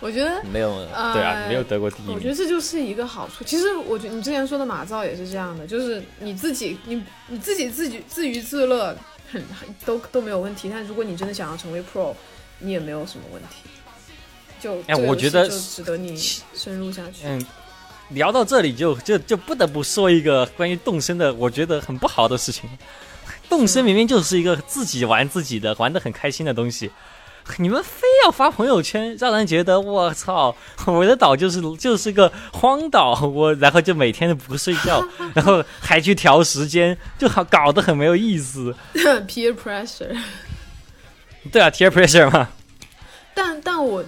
[SPEAKER 3] 我觉得
[SPEAKER 2] 没有，对啊，
[SPEAKER 3] 呃
[SPEAKER 2] 没有得过第一名。
[SPEAKER 3] 我觉得这就是一个好处。其实我觉得你之前说的马造也是这样的，就是你自己你你自己自己自娱自乐，很很都都没有问题。但如果你真的想要成为 pro，你也没有什么问题。就
[SPEAKER 2] 哎我觉得
[SPEAKER 3] 就值得你深入下去。
[SPEAKER 2] 嗯，聊到这里就就就不得不说一个关于动身的，我觉得很不好的事情。动身明明就是一个自己玩自己的，玩的很开心的东西，你们非要发朋友圈，让人觉得我操，我的岛就是就是个荒岛，我然后就每天都不睡觉，然后还去调时间，就好搞得很没有意思。
[SPEAKER 3] peer pressure，
[SPEAKER 2] 对啊，peer pressure 嘛，
[SPEAKER 3] 但但我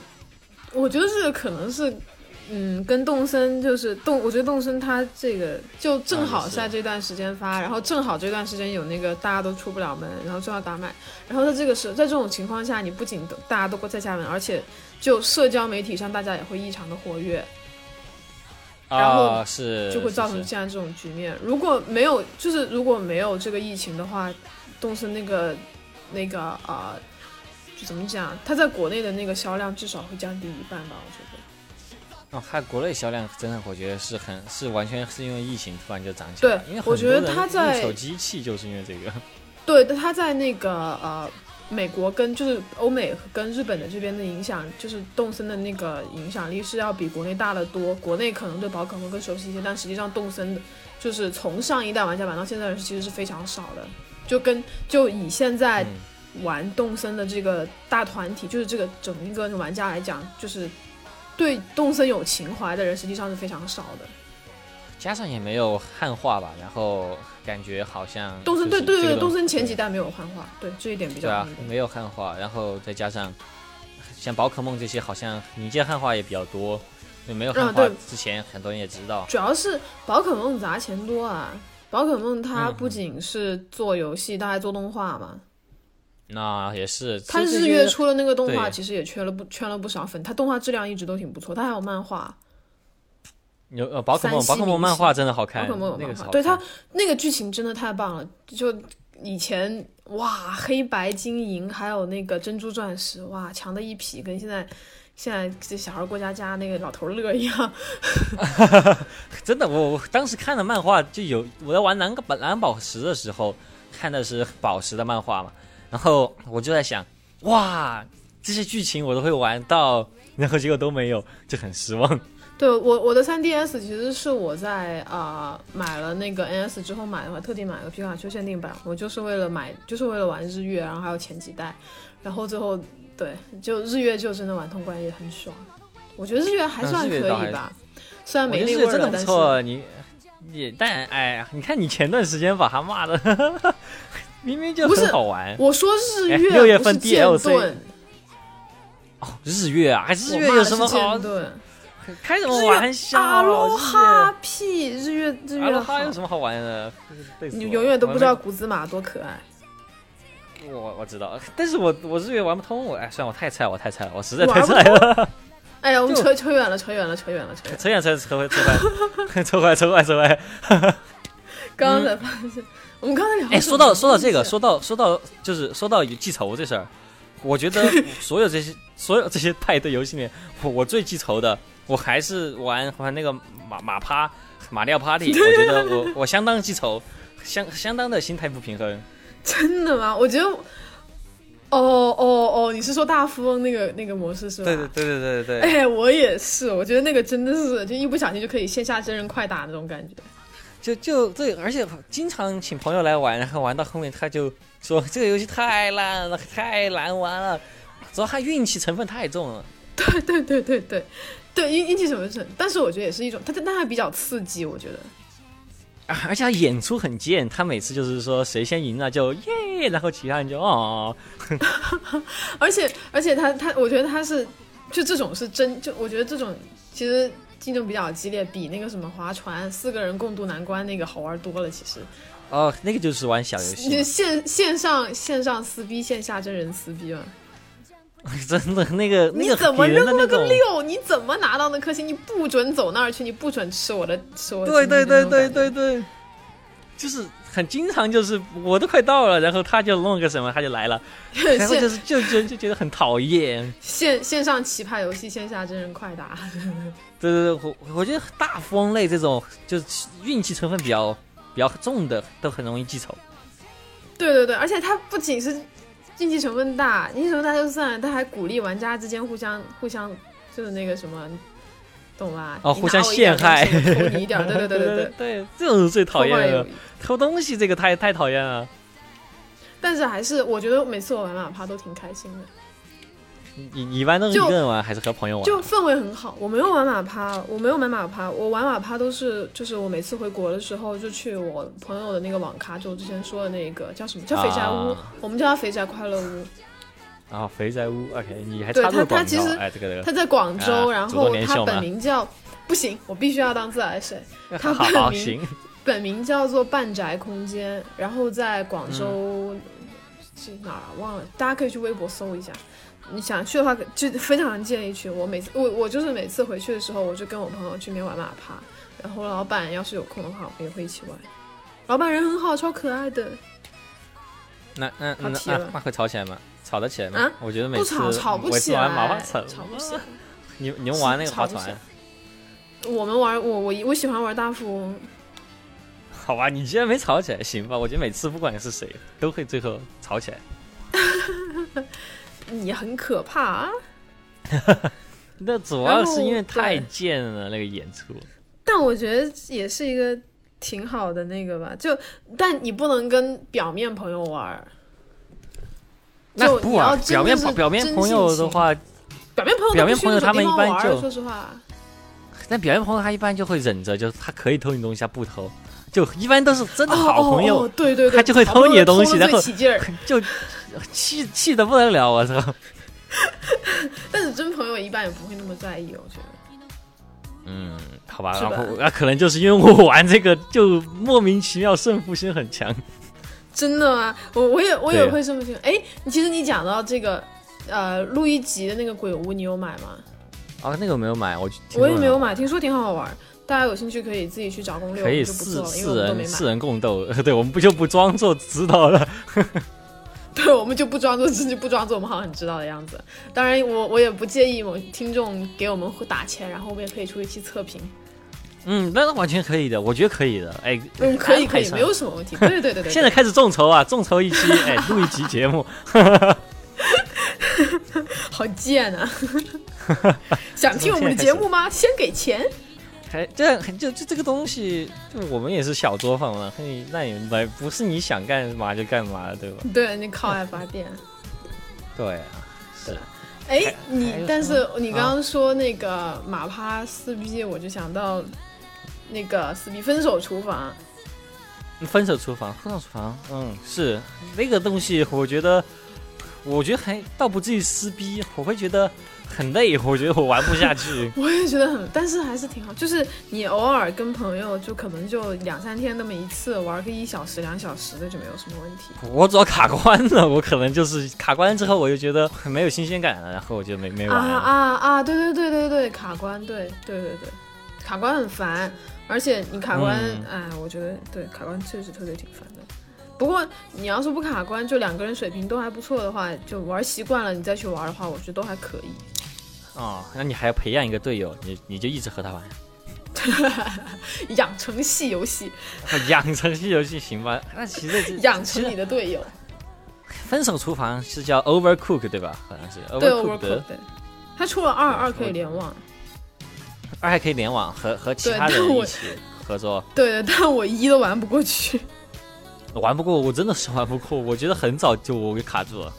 [SPEAKER 3] 我觉得这个可能是。嗯，跟动森就是动，我觉得动森它这个就正好在这段时间发，然后正好这段时间有那个大家都出不了门，然后正好打买，然后在这个时，在这种情况下，你不仅大家都在家门，而且就社交媒体上大家也会异常的活跃，然后
[SPEAKER 2] 啊是
[SPEAKER 3] 就会造成现在这种局面。如果没有，就是如果没有这个疫情的话，动森那个那个啊、呃，就怎么讲，它在国内的那个销量至少会降低一半吧，我觉得。
[SPEAKER 2] 哦，它国内销量真的，我觉得是很是完全是因为疫情突然就涨起来对。因为
[SPEAKER 3] 我觉得它在
[SPEAKER 2] 入手机器就是因为这个。
[SPEAKER 3] 对，但它在那个呃美国跟就是欧美跟日本的这边的影响，就是动森的那个影响力是要比国内大得多。国内可能对宝可梦更熟悉一些，但实际上动森的，就是从上一代玩家玩到现在的人其实是非常少的。就跟就以现在
[SPEAKER 2] 嗯
[SPEAKER 3] 玩动森的这个大团体，就是这个整一个玩家来讲，就是对动森有情怀的人实际上是非常少的。
[SPEAKER 2] 加上也没有汉化吧，然后感觉好像
[SPEAKER 3] 动森对对对，
[SPEAKER 2] 东
[SPEAKER 3] 动森前几代没有汉化，对这一点比
[SPEAKER 2] 对啊
[SPEAKER 3] 较。
[SPEAKER 2] 没有汉化，然后再加上像宝可梦这些，好像你见汉化也比较多，就没有汉化之前很多人也知道。
[SPEAKER 3] 主要是宝可梦砸钱多啊！宝可梦它
[SPEAKER 2] 嗯
[SPEAKER 3] 不仅是做游戏，它还做动画嘛。
[SPEAKER 2] 那也是，他
[SPEAKER 3] 日月出了那个动画，其实也圈了不圈了不少粉。他动画质量一直都挺不错，他还有漫画，
[SPEAKER 2] 有呃宝可梦，宝可梦漫画真的好看，
[SPEAKER 3] 宝可梦有漫画对
[SPEAKER 2] 看
[SPEAKER 3] 它那个剧情真的太棒了。就以前哇，黑白金银还有那个珍珠钻石，哇，强的一匹，跟现在现在这小孩过家家那个老头乐一样。
[SPEAKER 2] 真的，我我当时看的漫画就有我在玩蓝个蓝宝石的时候看的是宝石的漫画嘛，然后我就在想，哇，这些剧情我都会玩到，然后结果都没有，就很失望。
[SPEAKER 3] 对我我的 3DS 其实是我在啊、呃买了那个 NS 之后买的话，特地买了皮卡丘限定版，我就是为了买，就是为了玩日月，然后还有前几代，然后最后对，就日月就真的玩通关也很爽。我觉得日月还算可以吧，虽然没那味儿了，但是
[SPEAKER 2] 错，你你但哎，你看你前段时间把他骂的，明明就
[SPEAKER 3] 不是
[SPEAKER 2] 很好玩
[SPEAKER 3] 我说日
[SPEAKER 2] 哎
[SPEAKER 3] 月
[SPEAKER 2] 六月份
[SPEAKER 3] 不是剑
[SPEAKER 2] DLC，哦，日月啊，日月有什么好
[SPEAKER 3] 剑？盾？
[SPEAKER 2] 开什么玩笑？
[SPEAKER 3] 阿罗哈屁，日月日
[SPEAKER 2] 月，阿罗哈有，什么好玩的？
[SPEAKER 3] 你永远都不知道
[SPEAKER 2] 我
[SPEAKER 3] 古兹马多可爱。
[SPEAKER 2] 我我知道，但是我我日月玩不通，我哎，算了，我太菜，我太菜了，我实在太菜了。
[SPEAKER 3] 哎呀，我们
[SPEAKER 2] 就
[SPEAKER 3] 扯扯远了，扯远了，扯远了，扯远了。
[SPEAKER 2] 扯远扯扯回扯回扯回来扯回来扯回来。
[SPEAKER 3] 刚刚才发现，我们刚才聊
[SPEAKER 2] 哎，说到说到这个，说到说到就是说到记仇这事儿，我觉得 所有这些所有这些派对游戏里面，我我最记仇的，我还是玩玩那个马马趴马里奥 Party，我觉得我我相当记仇，相相当的心态不平衡。
[SPEAKER 3] 真的吗？我觉得，哦哦哦，你是说大富翁那个那个模式是吧？
[SPEAKER 2] 对对对对对对对，
[SPEAKER 3] 哎，我也是，我觉得那个真的是，就一不小心就可以线下真人快打那种感觉。
[SPEAKER 2] 就就对，而且经常请朋友来玩，然后玩到后面他就说这个游戏太烂了，太难玩了，主要他运气成分太重了。
[SPEAKER 3] 对对对对对对，运运气成分是，但是我觉得也是一种，他但还比较刺激，我觉得。
[SPEAKER 2] 啊而且他演出很贱，他每次就是说谁先赢了就耶，然后其他人就哦，
[SPEAKER 3] 而且而且他他，我觉得他是就这种是真，就我觉得这种其实竞争比较激烈，比那个什么划船四个人共度难关那个好玩多了。其实，
[SPEAKER 2] 哦，那个就是玩小游戏
[SPEAKER 3] 你，线线上线上撕逼，线下真人撕逼嘛。
[SPEAKER 2] 真的那个那个
[SPEAKER 3] 你怎么扔了个六？你怎么拿到那颗星？你不准走那儿去，你不准吃我的吃我的
[SPEAKER 2] 对对对对对对，就是很经常就是我都快到了，然后他就弄个什么他就来了，然后就是就就就觉得很讨厌。
[SPEAKER 3] 线线上棋牌游戏，线下真人快打。
[SPEAKER 2] 对对对，我我觉得大富翁类这种就是运气成分比较比较重的，都很容易记仇。
[SPEAKER 3] 对对对，而且它不仅是竞技成分大，运气成分大就算了，它还鼓励玩家之间互相互相就是那个什么，懂吧？
[SPEAKER 2] 哦，互相陷害，
[SPEAKER 3] 对对对对
[SPEAKER 2] 对
[SPEAKER 3] 对，
[SPEAKER 2] 对，这种是最讨厌的。偷东西这个太太讨厌了。
[SPEAKER 3] 但是还是我觉得每次我玩马趴都挺开心的，
[SPEAKER 2] 你你一般都是一个人玩还是和朋友玩？
[SPEAKER 3] 就氛围很好。我没有玩马趴，我没有买马趴，我玩马趴都是就是我每次回国的时候就去我朋友的那个网咖，就我之前说的那个叫什么叫肥宅屋，
[SPEAKER 2] 啊
[SPEAKER 3] 我们叫它肥宅快乐屋。
[SPEAKER 2] 啊，肥宅屋，OK，你还
[SPEAKER 3] 对它
[SPEAKER 2] 插入广告
[SPEAKER 3] 它其实，
[SPEAKER 2] 哎，这个这个
[SPEAKER 3] 它在广州，
[SPEAKER 2] 啊
[SPEAKER 3] 然后它
[SPEAKER 2] 动联系我们
[SPEAKER 3] 本名叫不行，我必须要当自来水。
[SPEAKER 2] 他
[SPEAKER 3] 本名本名叫做半宅空间，然后在广州、
[SPEAKER 2] 嗯
[SPEAKER 3] 是哪儿啊？忘了，大家可以去微博搜一下。你想去的话，就非常建议去。我每次我我就是每次回去的时候，我就跟我朋友去那边玩马趴，然后老板要是有空的话，我们也会一起玩。老板人很好，超可爱的。
[SPEAKER 2] 那那那那那会吵起来吗？吵得起来吗
[SPEAKER 3] 啊？
[SPEAKER 2] 我觉得每次
[SPEAKER 3] 不吵，吵不起
[SPEAKER 2] 我一次玩马
[SPEAKER 3] 来
[SPEAKER 2] 划，船，
[SPEAKER 3] 吵不起来。
[SPEAKER 2] 你你们玩那个划船？
[SPEAKER 3] 我们玩我我我喜欢玩大富翁，
[SPEAKER 2] 好吧，你既然没吵起来，行吧？我觉得每次不管是谁，都会最后吵起来。
[SPEAKER 3] 你很可怕啊！
[SPEAKER 2] 那主要是因为太贱了，那个演出。
[SPEAKER 3] 但我觉得也是一个挺好的那个吧，就但你不能跟表面朋友玩儿。
[SPEAKER 2] 那不啊，
[SPEAKER 3] 你要
[SPEAKER 2] 表面
[SPEAKER 3] 的是
[SPEAKER 2] 表面朋友的话，
[SPEAKER 3] 表面朋友
[SPEAKER 2] 表面朋友他们一般就
[SPEAKER 3] 说实话，
[SPEAKER 2] 但表面朋友他一般就会忍着，就是他可以偷你东西，他不偷，就一般都是真的
[SPEAKER 3] 哦
[SPEAKER 2] 好朋友，
[SPEAKER 3] 哦哦对对对，
[SPEAKER 2] 他就会偷你的东西然后。就 气气的不得了，我操！
[SPEAKER 3] 但是真朋友一般也不会那么在意，我觉得。
[SPEAKER 2] 嗯，好吧，
[SPEAKER 3] 是吧
[SPEAKER 2] 然后啊，可能就是因为我玩这个就莫名其妙胜负心很强。
[SPEAKER 3] 真的吗？我我也我也会这么想。哎，你其实你讲到这个，呃，录一集的那个鬼屋，你有买吗？
[SPEAKER 2] 啊，那个我没有买，我
[SPEAKER 3] 我也没有买，听说挺好玩。大家有兴趣可以自己去找攻略，
[SPEAKER 2] 可以四四人四。人共斗，对，我们不就不装作知道了。
[SPEAKER 3] 对，我们就不装作自己不装作我们好像很知道的样子。当然我，我也不介意某听众给我们打钱，然后我们也可以出一期测评。
[SPEAKER 2] 嗯，那完全可以的，我觉得可以的。哎，
[SPEAKER 3] 嗯，可以可以，没有什么问题。对对对对对。
[SPEAKER 2] 现在开始众筹啊，众筹一期，哎，录一集节目。
[SPEAKER 3] 好贱啊！想听我们的节目吗？先给钱。
[SPEAKER 2] 还这就就这个东西，就我们也是小作坊嘛，嘿，那也来不是你想干嘛就干嘛，对吧？
[SPEAKER 3] 对你靠爱发电。
[SPEAKER 2] 对啊，是。
[SPEAKER 3] 哎，你但是你刚刚说那个马趴撕逼，我就想到那个撕逼分手厨房，
[SPEAKER 2] 分手厨房，分手厨房，嗯，是那个东西，我觉得，我觉得还倒不至于撕逼，我会觉得很累，我觉得我玩不下去。
[SPEAKER 3] 我也觉得很，但是还是挺好。就是你偶尔跟朋友，就可能就两三天那么一次，玩个一小时、两小时的就没有什么问题。
[SPEAKER 2] 我主要卡关了，我可能就是卡关之后，我就觉得很没有新鲜感了，然后我就没没
[SPEAKER 3] 啊
[SPEAKER 2] 玩啊。
[SPEAKER 3] 啊啊！对对对对对，卡关，对对对对，卡关很烦，而且你卡关，
[SPEAKER 2] 嗯
[SPEAKER 3] 哎，我觉得对卡关确实特别挺烦的。不过你要是不卡关，就两个人水平都还不错的话，就玩习惯了，你再去玩的话，我觉得都还可以。
[SPEAKER 2] 哦，那你还要培养一个队友，你你就一直和他玩，
[SPEAKER 3] 养成系游戏，
[SPEAKER 2] 养成系游戏行吧？那其实
[SPEAKER 3] 养成你的队友。
[SPEAKER 2] 分手厨房是叫 Overcook 对吧？好像是
[SPEAKER 3] Overcook，Overcooked，对，它出了二，二可以
[SPEAKER 2] 我
[SPEAKER 3] 联网。
[SPEAKER 2] 二还可以联网和和其他人一起合作。
[SPEAKER 3] 对，但我一都玩不过去。
[SPEAKER 2] 玩不过，我真的是玩不过，我觉得很早就我给卡住了。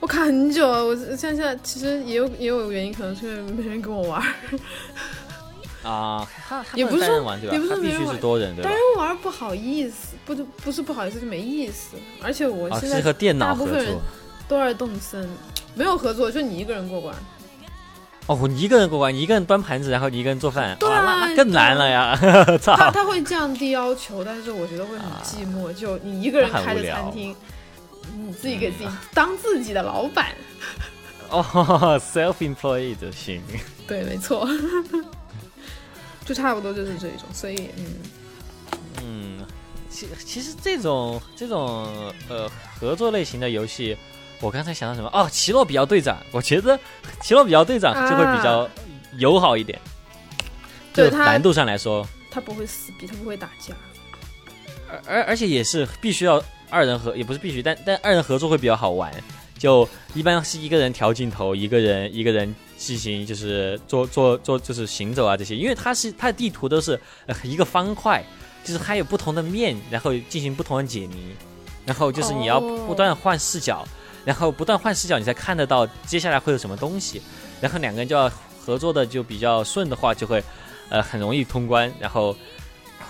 [SPEAKER 3] 我卡很久啊，我现在其实也有也有原因，可能是因为没人跟我玩儿，
[SPEAKER 2] 啊，
[SPEAKER 3] 也不是？也不是
[SPEAKER 2] 必须
[SPEAKER 3] 没人玩
[SPEAKER 2] 是多人对吧
[SPEAKER 3] 单？人玩不好意思，不不是不好意思，是没意思。而且我
[SPEAKER 2] 啊，
[SPEAKER 3] 现在
[SPEAKER 2] 是和电脑合
[SPEAKER 3] 大部分人
[SPEAKER 2] 作。
[SPEAKER 3] 都在动森，没有合作，就你一个人过关。
[SPEAKER 2] 哦，你一个人过关，你一个人端盘子，然后你一个人做饭，
[SPEAKER 3] 对
[SPEAKER 2] 哇那
[SPEAKER 3] 啊
[SPEAKER 2] 那更难了呀！
[SPEAKER 3] 他
[SPEAKER 2] 操！
[SPEAKER 3] 他他会降低要求，但是我觉得会很寂寞。就你一个人开着
[SPEAKER 2] 那很无聊
[SPEAKER 3] 餐厅，你自己给自己当自己的老板。
[SPEAKER 2] 哦，self-employed 行。
[SPEAKER 3] 对，没错，就差不多就是这一种。所以，嗯，
[SPEAKER 2] 嗯，其其实这种这种呃合作类型的游戏，我刚才想到什么？哦，奇洛比奥队长，我觉得 奇洛比奥队长就会比较友好一点，就难度上来说，
[SPEAKER 3] 他不会撕逼，他不会打架。
[SPEAKER 2] 而而而且也是必须要二人合，也不是必须，但但二人合作会比较好玩。就一般是一个人调镜头，一个人一个人进行就是做做做就是行走啊这些，因为它是它的地图都是呃一个方块，就是它有不同的面，然后进行不同的解谜，然后就是你要
[SPEAKER 3] 哦
[SPEAKER 2] 不断换视角，然后不断换视角，你才看得到接下来会有什么东西，然后两个人就要合作的就比较顺的话，就会呃很容易通关，然后。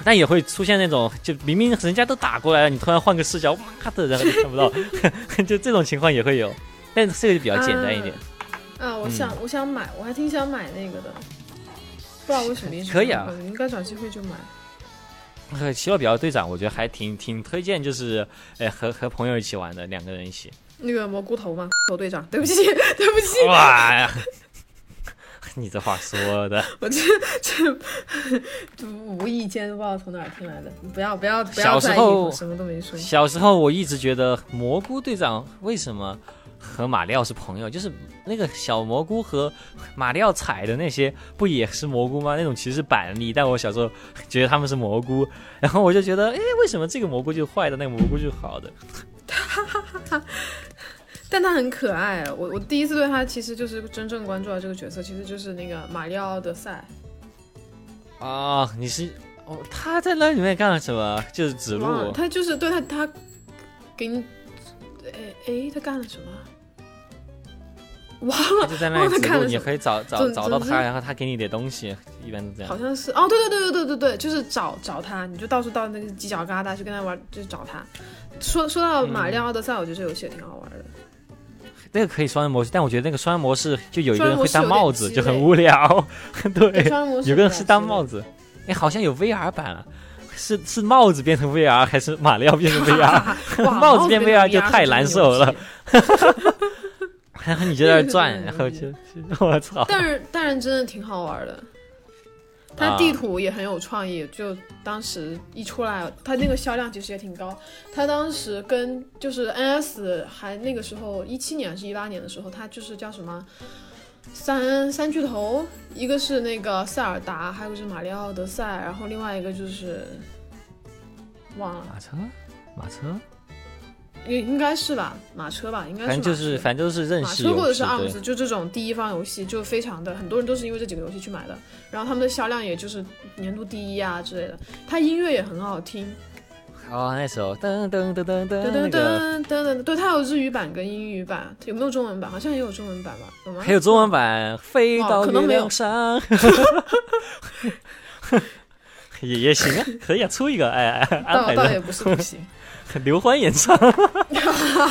[SPEAKER 2] 但也会出现那种，就明明人家都打过来了，你突然换个视角，妈的，然后就看不到，就这种情况也会有，但这个就比较简单一点。
[SPEAKER 3] 啊，我想、我想买，我还挺想买那个的，不知道为什么一直
[SPEAKER 2] 可以啊
[SPEAKER 3] 应该找机会就买。
[SPEAKER 2] 和奇洛比奥队长，我觉得还挺挺推荐，就是呃和和朋友一起玩的，两个人一起。
[SPEAKER 3] 那个蘑菇头吗，头队长，对不起，对不起，
[SPEAKER 2] 哇呀，你这话说的，
[SPEAKER 3] 我这这就无意间不知道从哪儿听来的，不要不要不要在意，
[SPEAKER 2] 小时候
[SPEAKER 3] 我什么都没说。
[SPEAKER 2] 小时候我一直觉得蘑菇队长为什么和马里奥是朋友，就是那个小蘑菇和马里奥踩的那些不也是蘑菇吗？那种其实是板栗，但我小时候觉得他们是蘑菇，然后我就觉得，哎，为什么这个蘑菇就是坏的，那个蘑菇就是好的？
[SPEAKER 3] 但他很可爱，我我第一次对他其实就是真正关注到这个角色，其实就是那个马里奥德赛。
[SPEAKER 2] 啊，你是哦，他在那里面干了什么？就是指路。
[SPEAKER 3] 他就是对他他给你，哎哎，他干了什么？忘了，
[SPEAKER 2] 他就在那里指路，
[SPEAKER 3] 看
[SPEAKER 2] 你可以找找找到他，然后他给你点东西，一般都这样
[SPEAKER 3] 好。像是哦，对对对对对对对，就是找找他，你就到处到那个犄角旮旯去跟他玩，就是找他。说说到马里奥奥德赛，我觉得这游戏也挺好玩的。
[SPEAKER 2] 那个可以双人模式，但我觉得那个双人模式就有一个人会
[SPEAKER 3] 双人模式有点
[SPEAKER 2] 当帽子，就很无聊。对，有个人是
[SPEAKER 3] 戴
[SPEAKER 2] 帽子，哎，好像有 VR 版了。是是帽子变成 VR 还是马里奥变成 VR？帽子变
[SPEAKER 3] 变
[SPEAKER 2] VR 就太难受了
[SPEAKER 3] 是真的牛气。
[SPEAKER 2] 然后你就在那转，然后就就我操！
[SPEAKER 3] 但是但是真的挺好玩的，它
[SPEAKER 2] 啊
[SPEAKER 3] 地图也很有创意。就当时一出来，它那个销量其实也挺高。它当时跟就是 NS 还那个时候一七年还是一八年的时候，它就是叫什么三三巨头，一个是那个塞尔达，还有一个是马里奥德赛，然后另外一个就是忘了，
[SPEAKER 2] 马车，马车，
[SPEAKER 3] 应应该是吧，马车吧，应该是
[SPEAKER 2] 反正就是反正就是认识
[SPEAKER 3] 马车或者是 ARMS，就这种第一方游戏就非常的很多人都是因为这几个游戏去买的，然后他们的销量也就是年度第一啊之类的。它音乐也很好听，
[SPEAKER 2] 哦，那首噔噔噔噔噔
[SPEAKER 3] 噔噔，噔噔噔，对，它有日语版跟英语版，有没有中文版？好像也有中文版吧？有吗？
[SPEAKER 2] 还有中文版《飞
[SPEAKER 3] 哦
[SPEAKER 2] 到月
[SPEAKER 3] 可能没有
[SPEAKER 2] 亮上》也也行啊，可以啊，出一个哎
[SPEAKER 3] 倒倒也不是不行。
[SPEAKER 2] 刘欢演唱，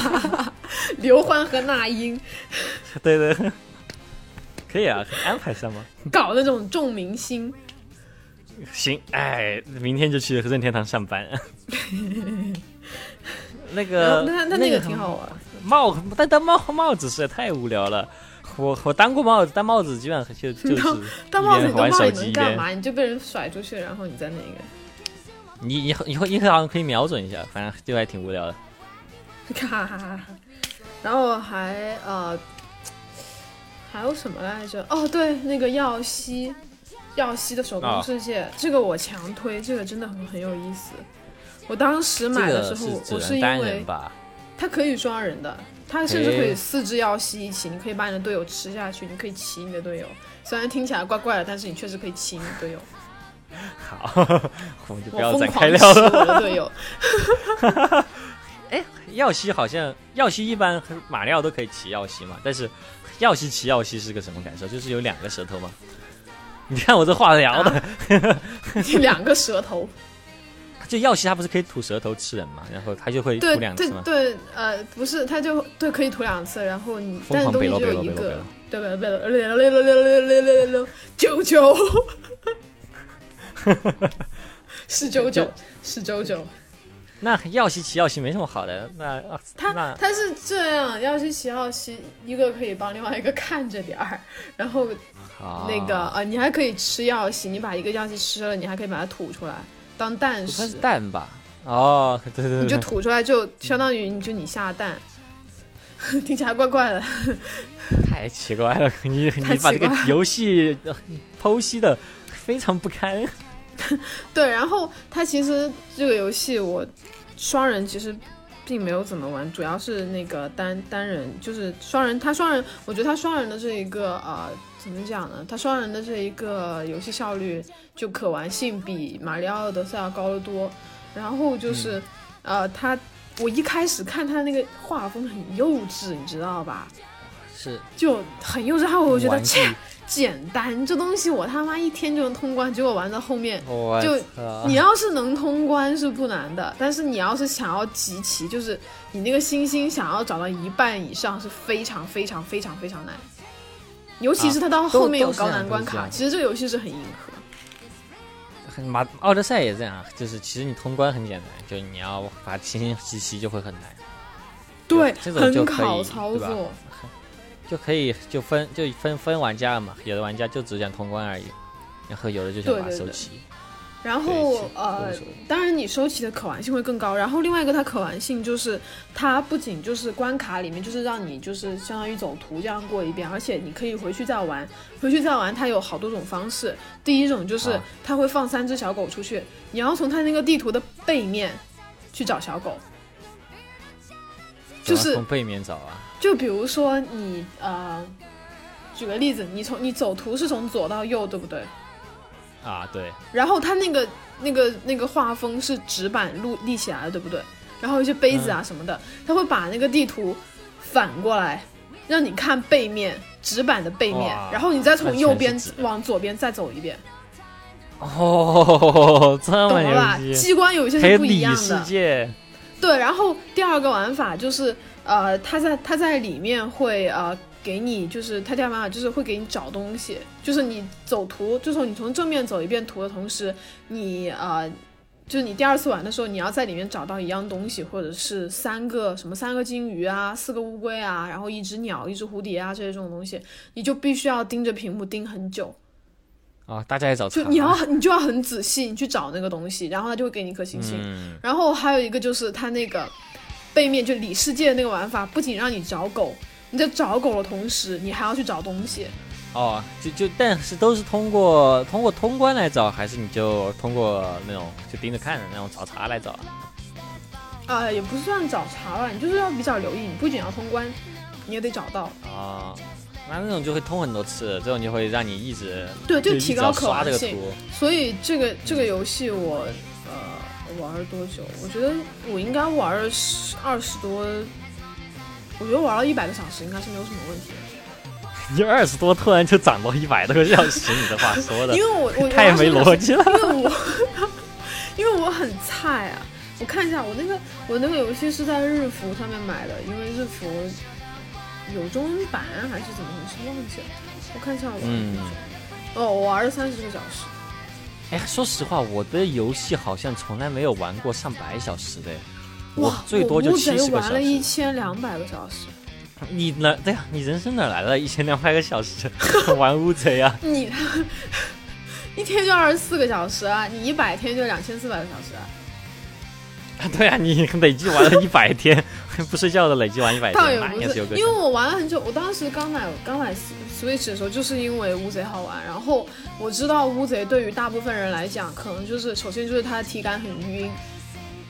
[SPEAKER 3] 刘欢和那英
[SPEAKER 2] 对对，可以啊，安排上吗。
[SPEAKER 3] 搞那种众明星，
[SPEAKER 2] 行，哎，明天就去任天堂上班。那个，
[SPEAKER 3] 那那那个挺好玩。
[SPEAKER 2] 帽，但戴帽帽子实在太无聊了。我我当过帽子，戴帽子基本上就就是
[SPEAKER 3] 当戴帽子你都不知道你
[SPEAKER 2] 手机一边。
[SPEAKER 3] 能干嘛？你就被人甩出去，然后你在那个，
[SPEAKER 2] 你你你会你好像可以瞄准一下，反正就还挺无聊的。
[SPEAKER 3] 哈哈哈哈。然后还呃，还有什么来着？哦，对，那个耀西，耀西的手工
[SPEAKER 2] 啊
[SPEAKER 3] 世界，这个我强推，这个真的很很有意思。我当时买的时候，
[SPEAKER 2] 只
[SPEAKER 3] 我是因为？它可以双人的，它甚至可以四只耀西一起，你可以把你的队友吃下去，你可以骑你的队友。虽然听起来怪怪的，但是你确实可以骑你的队友。
[SPEAKER 2] 好，我们就不要
[SPEAKER 3] 我疯
[SPEAKER 2] 展开聊
[SPEAKER 3] 狂骑我
[SPEAKER 2] 了。
[SPEAKER 3] 的队友，
[SPEAKER 2] 耀西好像耀西一般马里奥都可以骑耀西嘛，但是耀西骑耀西是个什么感受？就是有两个舌头吗？你看我这话聊的，
[SPEAKER 3] 两个舌头。
[SPEAKER 2] 就耀西它不是可以吐舌头吃人嘛，然后它就会吐两次吗。
[SPEAKER 3] 对对，呃，不是，它就对可以吐两次，然后你但是东西只有一个对吧？北楼六六六六六六六六六九九，是九九是九九，
[SPEAKER 2] 那耀西奇耀西没什么好的，那啊
[SPEAKER 3] 他
[SPEAKER 2] 那
[SPEAKER 3] 他是这样，要是骑要骑，一个可以帮另外一个看着点儿，然后那个啊，你还可以吃药西，你把一个药西吃了，你还可以把它吐出来当蛋食
[SPEAKER 2] 不算是，蛋吧？哦，对对对，
[SPEAKER 3] 你就吐出来就相当于你就你下蛋，听起来怪怪的。
[SPEAKER 2] 太奇怪了，你你把这个游戏呃剖析的非常不堪。
[SPEAKER 3] 对，然后它其实这个游戏我双人其实并没有怎么玩，主要是那个单单人，就是双人。它双人，我觉得它双人的这一个呃，怎么讲呢？它双人的这一个游戏效率就可玩性比马里奥德赛要高得多。然后就是、呃，它我一开始看它那个画风很幼稚，你知道吧？
[SPEAKER 2] 是
[SPEAKER 3] 就很幼稚，然后我觉得切简单，这东西我他妈一天就能通关，结果玩到后面。就 你要是能通关是不难的，但是你要是想要集齐，就是你那个星星想要找到一半以上是非常非常非常非常难，尤其是它到后面有高难关卡，其实这个游戏是很硬核。
[SPEAKER 2] 马奥德赛也这样，就是其实你通关很简单，就你要把星星集齐就会很难，
[SPEAKER 3] 对，
[SPEAKER 2] 这种就可以
[SPEAKER 3] 很考操
[SPEAKER 2] 对吧
[SPEAKER 3] 作。
[SPEAKER 2] 就可以就分就分分玩家了嘛，有的玩家就只想通关而已，然后有的就想把它
[SPEAKER 3] 对对对
[SPEAKER 2] 收齐。
[SPEAKER 3] 然后呃当然你收齐的可玩性会更高。然后另外一个它可玩性就是它不仅就是关卡里面就是让你就是相当于走图这样过一遍，而且你可以回去再玩，回去再玩它有好多种方式。第一种就是
[SPEAKER 2] 啊
[SPEAKER 3] 它会放三只小狗出去，你要从它那个地图的背面去找小狗。就是
[SPEAKER 2] 从背面找啊，
[SPEAKER 3] 就比如说你呃，举个例子，你从你走图是从左到右，对不对？
[SPEAKER 2] 啊对，
[SPEAKER 3] 然后它那个那个那个画风是纸板立立起来的，对不对？然后一些杯子啊什么的，它会把那个地图反过来，让你看背面纸板的背面，然后你再从右边往左边再走一遍，
[SPEAKER 2] 哦，这么
[SPEAKER 3] 懂了吧？机关有一些是不一样
[SPEAKER 2] 世
[SPEAKER 3] 的，
[SPEAKER 2] 界，
[SPEAKER 3] 对。然后第二个玩法就是呃，他在他在里面会呃。给你就是它第二个玩法就是会给你找东西，就是你走图，就是你从正面走一遍图的同时，你呃就是你第二次玩的时候，你要在里面找到一样东西，或者是三个什么三个金鱼啊，四个乌龟啊，然后一只鸟、一只蝴蝶啊这些这种东西，你就必须要盯着屏幕盯很久，
[SPEAKER 2] 啊，大家也找
[SPEAKER 3] 就你要你就要很仔细你去找那个东西，然后他就会给你一颗星星。
[SPEAKER 2] 嗯，
[SPEAKER 3] 然后还有一个就是他那个背面就里世界那个玩法，不仅让你找狗，你在找狗的同时，你还要去找东西。
[SPEAKER 2] 哦，就就但是都是通过通过通关来找，还是你就通过那种就盯着看的那种找茬来找？
[SPEAKER 3] 啊、也不算找茬吧，你就是要比较留意，你不仅要通关，你也得找到。
[SPEAKER 2] 啊，那那种就会通很多次，这种就会让你一直
[SPEAKER 3] 对，就提高可
[SPEAKER 2] 刷这个
[SPEAKER 3] 玩性。
[SPEAKER 2] 图。
[SPEAKER 3] 所以这个这个游戏我呃玩了多久？我觉得我应该玩了十二十多，我觉得玩了一百个小时应该是没有什么问题的。
[SPEAKER 2] 你二十多突然就涨到一百多个小时，你这话说的
[SPEAKER 3] 因为我我
[SPEAKER 2] 太没逻辑了。
[SPEAKER 3] 因为我 因为我很菜啊。我看一下，我那个我那个游戏是在日服上面买的，因为日服有中文版还是怎么回事忘记了。我看一下我玩多久。哦，我玩了三十个小时。
[SPEAKER 2] 哎，说实话，我的游戏好像从来没有玩过上百小时的。
[SPEAKER 3] 我
[SPEAKER 2] 最多就七十个小时。
[SPEAKER 3] 玩了一千两百个小时。
[SPEAKER 2] 你哪对呀？你人生哪来了一千两百个小时 玩乌贼啊？
[SPEAKER 3] 你 一天就二十四个小时啊！你一百天就两千四百个小时啊！
[SPEAKER 2] 对啊，你累计玩了一百天 不睡觉的累计玩一百天，
[SPEAKER 3] 倒也不是，因为我玩了很久。我当时刚买刚买 Switch 的时候，就是因为乌贼好玩。然后我知道乌贼对于大部分人来讲，可能就是首先就是它的体感很晕，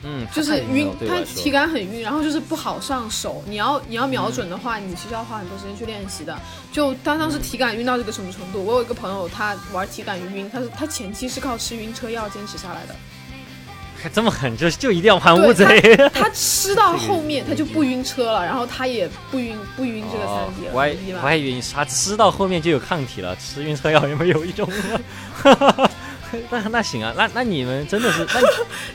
[SPEAKER 2] 嗯，
[SPEAKER 3] 就是晕，它体感很晕，然后就是不好上手。你要你要瞄准的话，你其实要花很多时间去练习的。就他当时体感晕到这个什么程度？我有一个朋友，他玩体感晕，他是他前期是靠吃晕车药坚持下来的。
[SPEAKER 2] 这么狠，就就一定要玩乌贼。
[SPEAKER 3] 他吃到后面他就不晕车了，然后他也不晕不晕这个三 D 了。
[SPEAKER 2] 我还我还以为他吃到后面就有抗体了，吃晕车药有没有用了？那那行啊，那那你们真的是那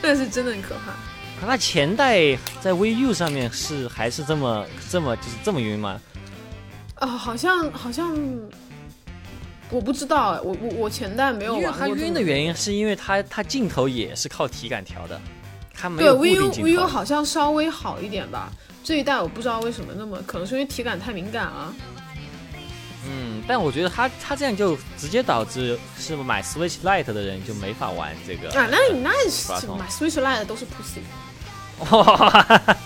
[SPEAKER 3] 那是真的很可怕。
[SPEAKER 2] 那前代在 VU 上面是还是这么这么就是这么晕吗？
[SPEAKER 3] 哦，好像好像。我不知道，我我我前代没有玩过。
[SPEAKER 2] 它晕的原因是因为它它镜头也是靠体感调的，它没有。对
[SPEAKER 3] ，VU VU 好像稍微好一点吧。这一代我不知道为什么那么，可能是因为体感太敏感了。
[SPEAKER 2] 嗯，但我觉得他他这样就直接导致是买 Switch Lite 的人就没法玩这个。
[SPEAKER 3] 啊，那你那是买 Switch Lite 的都是 pussy。
[SPEAKER 2] 哇，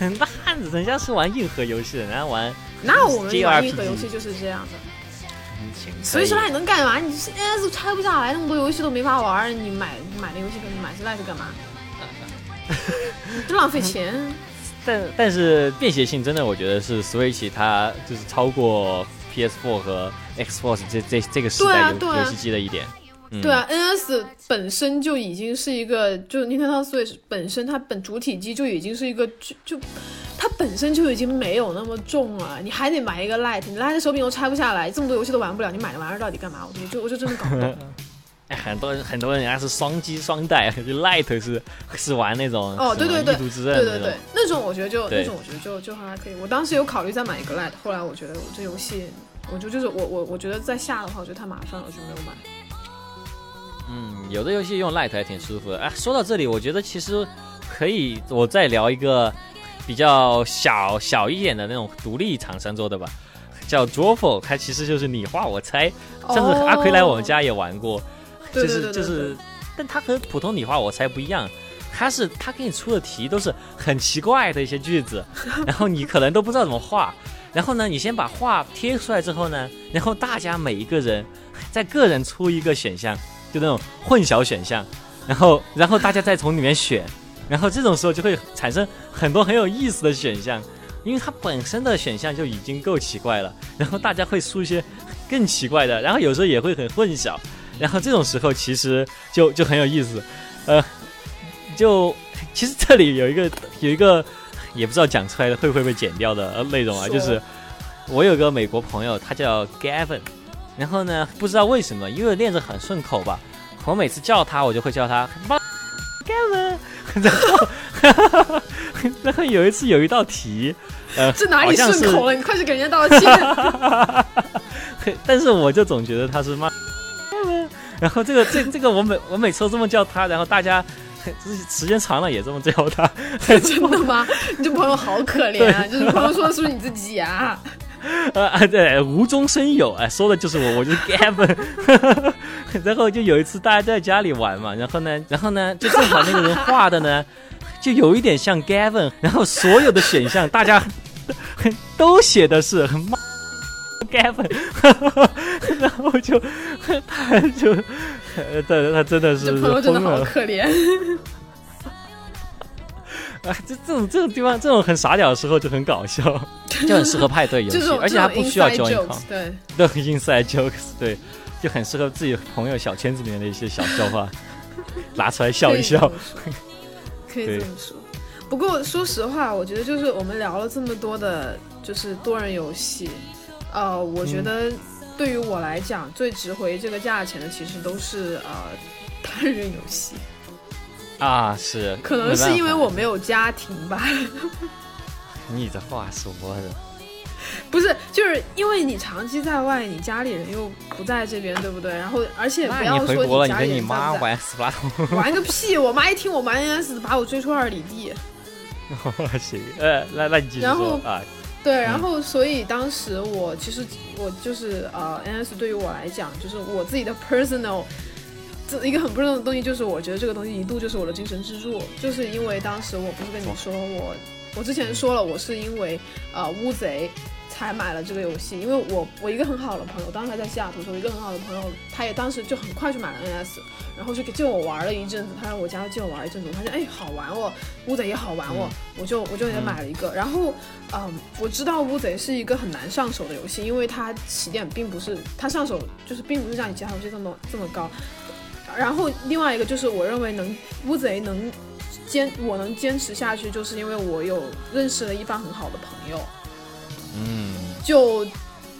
[SPEAKER 2] 那人家是玩硬核游戏的，人家玩。
[SPEAKER 3] 那我们玩硬核游戏就是这样的。所以说你能干嘛？你 NS 拆不下来，那么多游戏都没法玩，你买买那游戏跟买 Lite 干嘛？就浪费钱。
[SPEAKER 2] 但但是便携性真的，我觉得是 Switch 它就是超过 PS4 和 Xbox 这这这个时代游游戏机的一点。
[SPEAKER 3] 对啊，NS 本身就已经是一个，就 Nintendo Switch 本身它本主体机就已经是一个就就。它本身就已经没有那么重了，你还得买一个 Lite，你 Lite 手柄又拆不下来，这么多游戏都玩不了，你买那玩意儿到底干嘛？我就我就真的搞不懂。
[SPEAKER 2] 哎，很多人很多人家是双机双待，就 Light 是是玩那种
[SPEAKER 3] 哦，对对对，
[SPEAKER 2] 对
[SPEAKER 3] 对对，那种我觉得就那种我觉得就就还可以。我当时有考虑再买一个 Light，后来我觉得我这游戏，我就就是我我我觉得再下的话，我觉得太麻烦了，我就没有买。
[SPEAKER 2] 嗯，有的游戏用 Light 还挺舒服的。哎，说到这里，我觉得其实可以我再聊一个。比较小小一点的那种独立厂商做的吧，叫 Drawful，它其实就是你画我猜，上次阿奎来我们家也玩过，就是就是，但它和普通你画我猜不一样，它是它给你出的题都是很奇怪的一些句子，然后你可能都不知道怎么画，然后呢，你先把画贴出来之后呢，然后大家每一个人再个人出一个选项，就那种混淆选项，然后然后大家再从里面选。然后这种时候就会产生很多很有意思的选项，因为它本身的选项就已经够奇怪了，然后大家会出一些更奇怪的，然后有时候也会很混淆，然后这种时候其实就就很有意思，呃，就其实这里有一个有一个也不知道讲出来的会不会被剪掉的内容啊，就是我有个美国朋友，他叫 Gavin，然后呢不知道为什么，因为练着很顺口吧，我每次叫他我就会叫他 Gavin。然后，然后有一次有一道题，呃，
[SPEAKER 3] 这哪里顺口了？你快去给人家道歉。
[SPEAKER 2] 但是我就总觉得他是妈。然后这个这这个我每我每次都这么叫他，然后大家时间长了也这么叫他。
[SPEAKER 3] 真的吗？你这朋友好可怜啊！就是朋友说的是不是你自己啊？
[SPEAKER 2] 呃对，无中生有，哎，说的就是我，我就是 Gavin。然后就有一次大家在家里玩嘛，然后呢，然后呢，就正好那个人画的呢，就有一点像 Gavin，然后所有的选项大家 都写的是妈 Gavin，然后就他就，他他真的是
[SPEAKER 3] 朋友真的好可怜。
[SPEAKER 2] 啊，这这种这种地方，这种很傻屌的时候就很搞笑，就很适合派对游戏，而且还不需要交银行，
[SPEAKER 3] 对，
[SPEAKER 2] 都 inside jokes，对，就很适合自己朋友小圈子里面的一些小笑话，拿出来笑一笑。
[SPEAKER 3] 可以这么说。不过说实话，我觉得就是我们聊了这么多的，就是多人游戏，呃，我觉得对于我来讲，最值回这个价钱的其实都是呃单人游戏。
[SPEAKER 2] 啊，是，
[SPEAKER 3] 可能是因为我没有家庭吧，
[SPEAKER 2] 你这话说的，
[SPEAKER 3] 不是，就是因为你长期在外，你家里人又不在这边，对不对？然后而且不要说
[SPEAKER 2] 你
[SPEAKER 3] 家里
[SPEAKER 2] 跟你
[SPEAKER 3] 人在不在。
[SPEAKER 2] 妈玩斯拉通，
[SPEAKER 3] 玩个屁！我妈一听我玩 NS，把我追出二里地。
[SPEAKER 2] 行，呃，那那你继续
[SPEAKER 3] 然后
[SPEAKER 2] 说啊，
[SPEAKER 3] 对，然后所以当时我其实我就是呃，NS 对于我来讲，就是我自己的 personal，这一个很不正的东西，就是我觉得这个东西一度就是我的精神支柱，就是因为当时我不是跟你说我，我之前说了，我是因为呃乌贼才买了这个游戏，因为我我一个很好的朋友，当时还在西雅图的时候，一个很好的朋友，他也当时就很快去买了 NS，然后就给借我玩了一阵子，他来我家借我玩一阵子，我发现哎好玩哦，乌贼也好玩哦，我就我就也买了一个，然后嗯，我知道乌贼是一个很难上手的游戏，因为它起点并不是它上手就是并不是像你其他游戏这么这么高。然后另外一个就是我认为能乌贼能坚我能坚持下去，就是因为我有认识了一帮很好的朋友，
[SPEAKER 2] 嗯，
[SPEAKER 3] 就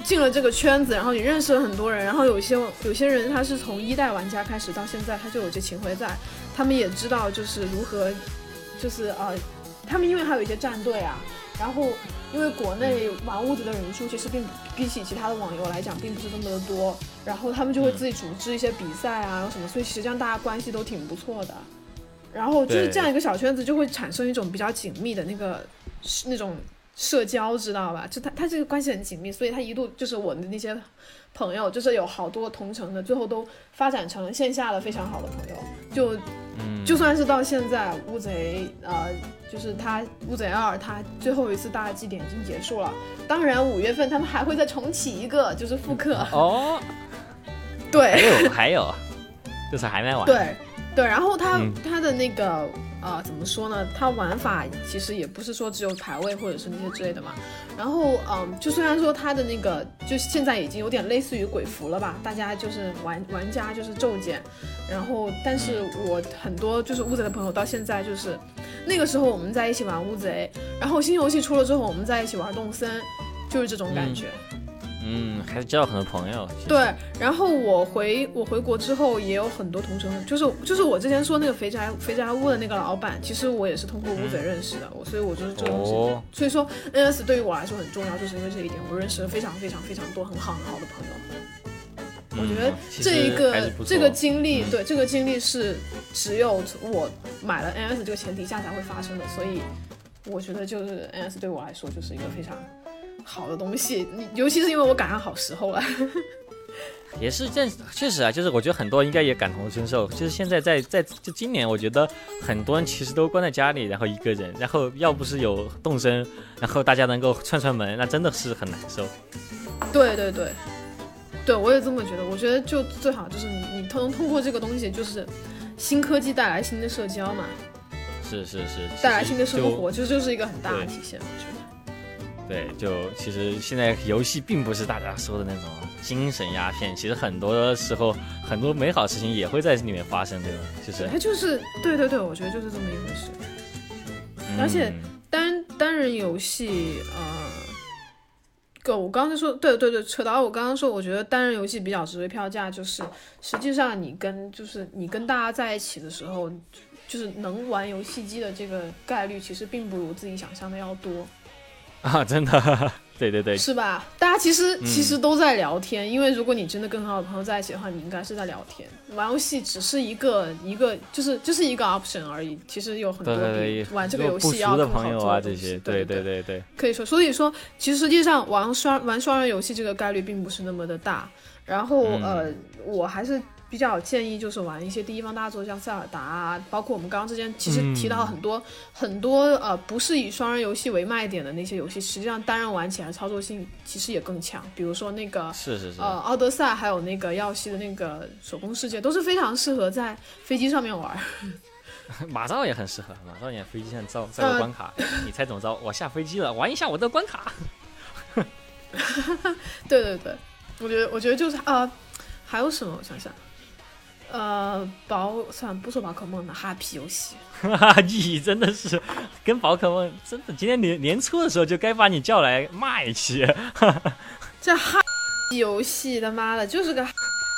[SPEAKER 3] 进了这个圈子，然后你认识了很多人，然后有些有些人他是从一代玩家开始到现在，他就有这情怀在，他们也知道就是如何，就是呃，他们因为还有一些战队啊，然后因为国内玩屋子的人数其实并比起其他的网游来讲，并不是这么的多，然后他们就会自己组织一些比赛啊，什么，所以实际上大家关系都挺不错的。然后就是这样一个小圈子，就会产生一种比较紧密的那个那种社交，知道吧？就他他这个关系很紧密，所以他一度就是我的那些朋友，就是有好多同城的，最后都发展成了线下的非常好的朋友。就
[SPEAKER 2] 嗯
[SPEAKER 3] 就算是到现在，乌贼呃，就是他乌贼二，他最后一次大祭典已经结束了。当然五月份他们还会再重启一个，就是复刻。
[SPEAKER 2] 哦，对还
[SPEAKER 3] 对
[SPEAKER 2] 有还有，就是还没完，
[SPEAKER 3] 对对，然后他、
[SPEAKER 2] 嗯
[SPEAKER 3] 他的那个呃怎么说呢？它玩法其实也不是说只有排位或者是那些之类的嘛。然后嗯，就虽然说它的那个就现在已经有点类似于鬼服了吧，大家就是玩玩家就是骤减，然后但是我很多就是乌贼的朋友到现在就是那个时候我们在一起玩乌贼，然后新游戏出了之后我们在一起玩动森，就是这种感觉。
[SPEAKER 2] 嗯，还是交了很多朋友，
[SPEAKER 3] 对，然后我回我回国之后也有很多同城，就是就是我之前说那个肥宅肥宅屋的那个老板，其实我也是通过乌贼认识的，我所以我就是这种、
[SPEAKER 2] 哦。
[SPEAKER 3] 所以说 NS 对于我来说很重要，就是因为这一点，我认识了非常非常非常多很好很好的朋友。我觉得这一个这个经历，
[SPEAKER 2] 嗯。
[SPEAKER 3] 对这个经历是只有我买了 NS 这个前提下才会发生的，所以我觉得就是 NS 对我来说就是一个非常好的东西，你尤其是因为我赶上好时候了。
[SPEAKER 2] 也是这确实啊，就是我觉得很多人应该也感同身受。就是现在在在就今年，我觉得很多人其实都关在家里，然后一个人，然后要不是有动身，然后大家能够串串门，那真的是很难受。
[SPEAKER 3] 对对对，对我也这么觉得。我觉得就最好就是你你通通过这个东西，就是新科技带来新的社交嘛，
[SPEAKER 2] 是是是，
[SPEAKER 3] 带来新的生
[SPEAKER 2] 就
[SPEAKER 3] 活，这就是一个很大的体现。我觉得。
[SPEAKER 2] 对，就其实现在游戏并不是大家说的那种精神鸦片，其实很多时候很多美好事情也会在里面发生，对吧？就是
[SPEAKER 3] 它就是对对对，我觉得就是这么一回事。而且
[SPEAKER 2] 嗯
[SPEAKER 3] 单单人游戏，呃，狗我刚才说，对对对，扯到我刚刚说，我觉得单人游戏比较值回票价，就是实际上你跟就是你跟大家在一起的时候，就是能玩游戏机的这个概率，其实并不如自己想象的要多。
[SPEAKER 2] 啊，真的，对对对，
[SPEAKER 3] 是吧？大家其实
[SPEAKER 2] 嗯
[SPEAKER 3] 其实都在聊天，因为如果你真的跟很好的朋友在一起的话，你应该是在聊天。玩游戏只是一个一个，就是就是一个 option 而已。其实有很多比玩这个游戏要
[SPEAKER 2] 熟的
[SPEAKER 3] 更好
[SPEAKER 2] 朋友啊，这些，
[SPEAKER 3] 对
[SPEAKER 2] 对
[SPEAKER 3] 对
[SPEAKER 2] 对对，
[SPEAKER 3] 可以说，所以说，其实实际上玩双玩双人游戏这个概率并不是那么的大。然后、
[SPEAKER 2] 嗯
[SPEAKER 3] 呃，我还是比较建议就是玩一些第一方大作，像塞尔达啊，包括我们刚刚之前其实提到很多、很多呃不是以双人游戏为卖点的那些游戏，实际上单人玩起来操作性其实也更强。比如说那个
[SPEAKER 2] 是是是，
[SPEAKER 3] 呃奥德赛，还有那个耀西的那个手工世界，都是非常适合在飞机上面玩。
[SPEAKER 2] 马照也很适合，马照也飞机上造造
[SPEAKER 3] 呃
[SPEAKER 2] 个关卡，你猜怎么着？我下飞机了，玩一下我的关卡。
[SPEAKER 3] 对对对，我觉得我觉得就是呃，还有什么？我想想，呃，宝算不说宝可梦了，哈皮游戏。
[SPEAKER 2] 哈哈，你真的是跟宝可梦真的，今天年年初的时候就该把你叫来骂一期。
[SPEAKER 3] 这哈游戏他妈的就是个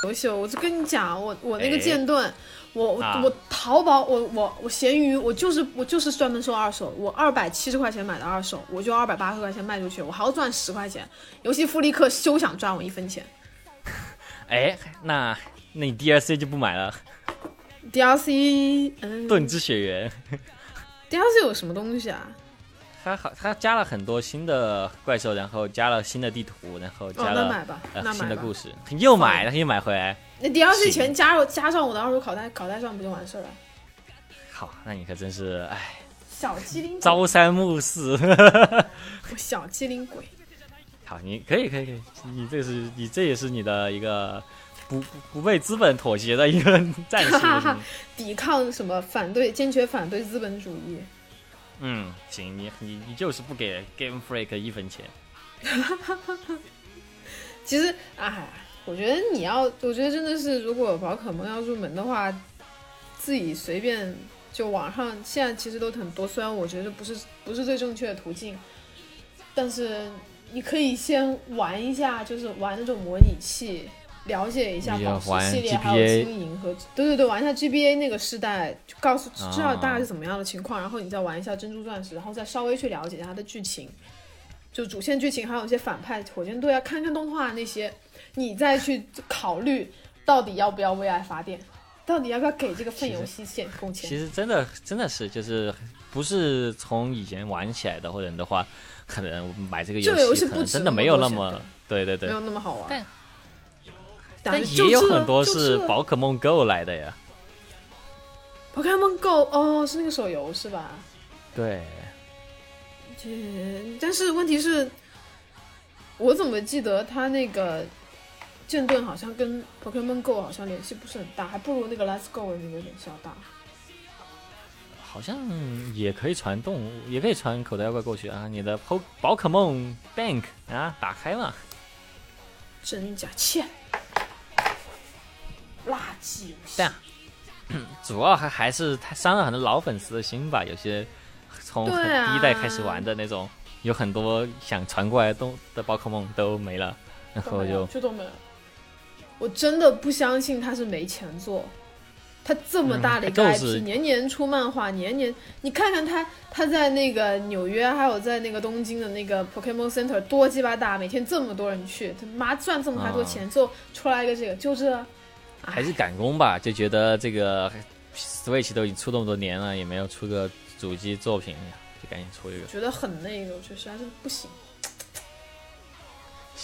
[SPEAKER 3] 游戏，我就跟你讲，我我那个剑盾，我我、
[SPEAKER 2] 啊
[SPEAKER 3] 我淘宝我我我闲鱼，我就是我就是专门收二手，我二百七十块钱买的二手，我就二百八十块钱卖出去，我还要赚十块钱，游戏福利课休想赚我一分钱。
[SPEAKER 2] 哎，那那你 DLC 就不买了
[SPEAKER 3] ？DLC，嗯
[SPEAKER 2] 盾之血缘
[SPEAKER 3] ，，DLC 有什么东西啊？
[SPEAKER 2] 它好，它加了很多新的怪兽，然后加了新的地图，然后
[SPEAKER 3] 哦，
[SPEAKER 2] 加了、新的故。事。又买，然后又买回来。
[SPEAKER 3] 那 DLC 全加入加上我的二手口袋口袋上不就完事儿了？
[SPEAKER 2] 好，那你可真是哎，
[SPEAKER 3] 小机灵鬼，
[SPEAKER 2] 朝三暮四。
[SPEAKER 3] 我小机灵鬼。
[SPEAKER 2] 好，你可以，可以，可以，你这是你这也是你的一个不不不被资本妥协的一个 战士。
[SPEAKER 3] 抵抗什么反对，坚决反对资本主义。
[SPEAKER 2] 嗯，行，你你你就是不给 Game Freak 一分钱。
[SPEAKER 3] 其实，哎，我觉得你要，我觉得真的是，如果宝可梦要入门的话，自己随便就网上现在其实都很多，虽然我觉得不是不是最正确的途径，但是你可以先玩一下，就是玩那种模拟器。了解一下宝石系列，还有金银和对对对，玩一下 GBA 那个时代，就告诉
[SPEAKER 2] 啊
[SPEAKER 3] 知道大概是怎么样的情况，然后你再玩一下珍珠钻石，然后再稍微去了解一下它的剧情，就主线剧情，还有一些反派火箭队啊，看看动画那些，你再去考虑到底要不要为爱发电，到底要不要给这个份游戏献贡献其。
[SPEAKER 2] 实真的真的是就是不是从以前玩起来的，或者的话，可能买这个
[SPEAKER 3] 这个游戏
[SPEAKER 2] 游可能
[SPEAKER 3] 不
[SPEAKER 2] 真的没有那么对对对
[SPEAKER 3] 没。有那么好玩，
[SPEAKER 2] 但
[SPEAKER 3] 但
[SPEAKER 2] 也有很多
[SPEAKER 3] 是
[SPEAKER 2] 宝可梦 Go 来的呀。
[SPEAKER 3] Pokemon Go 哦，是那个手游是吧？
[SPEAKER 2] 对，
[SPEAKER 3] 嗯，但是问题是，我怎么记得它那个剑盾好像跟 Pokemon Go 好像联系不是很大，还不如那个 Let's Go 的那个联系要大。
[SPEAKER 2] 好像也可以传动物，也可以传口袋妖怪过去啊。你的宝宝可梦 Bank 啊，打开嘛。
[SPEAKER 3] 真假切，垃圾游戏。
[SPEAKER 2] 但主要还还是他伤了很多老粉丝的心吧。有些从第一代开始玩的那种，有很多想传过来的东的宝可梦都没了，然后
[SPEAKER 3] 就
[SPEAKER 2] 就
[SPEAKER 3] 这都没了。我真的不相信他是没钱做，他这么大的一个年年出漫画，年年你看看他他在那个纽约，还有在那个东京的那个 Pokemon Center 多鸡巴大，每天这么多人去，他妈赚这么太多钱，最后出来一个这个，就这，
[SPEAKER 2] 还是赶工吧，就觉得这个 Switch 都已经出这么多年了，也没有出个主机作品，就赶紧出一个。
[SPEAKER 3] 觉得很那个，我觉得实在是不行。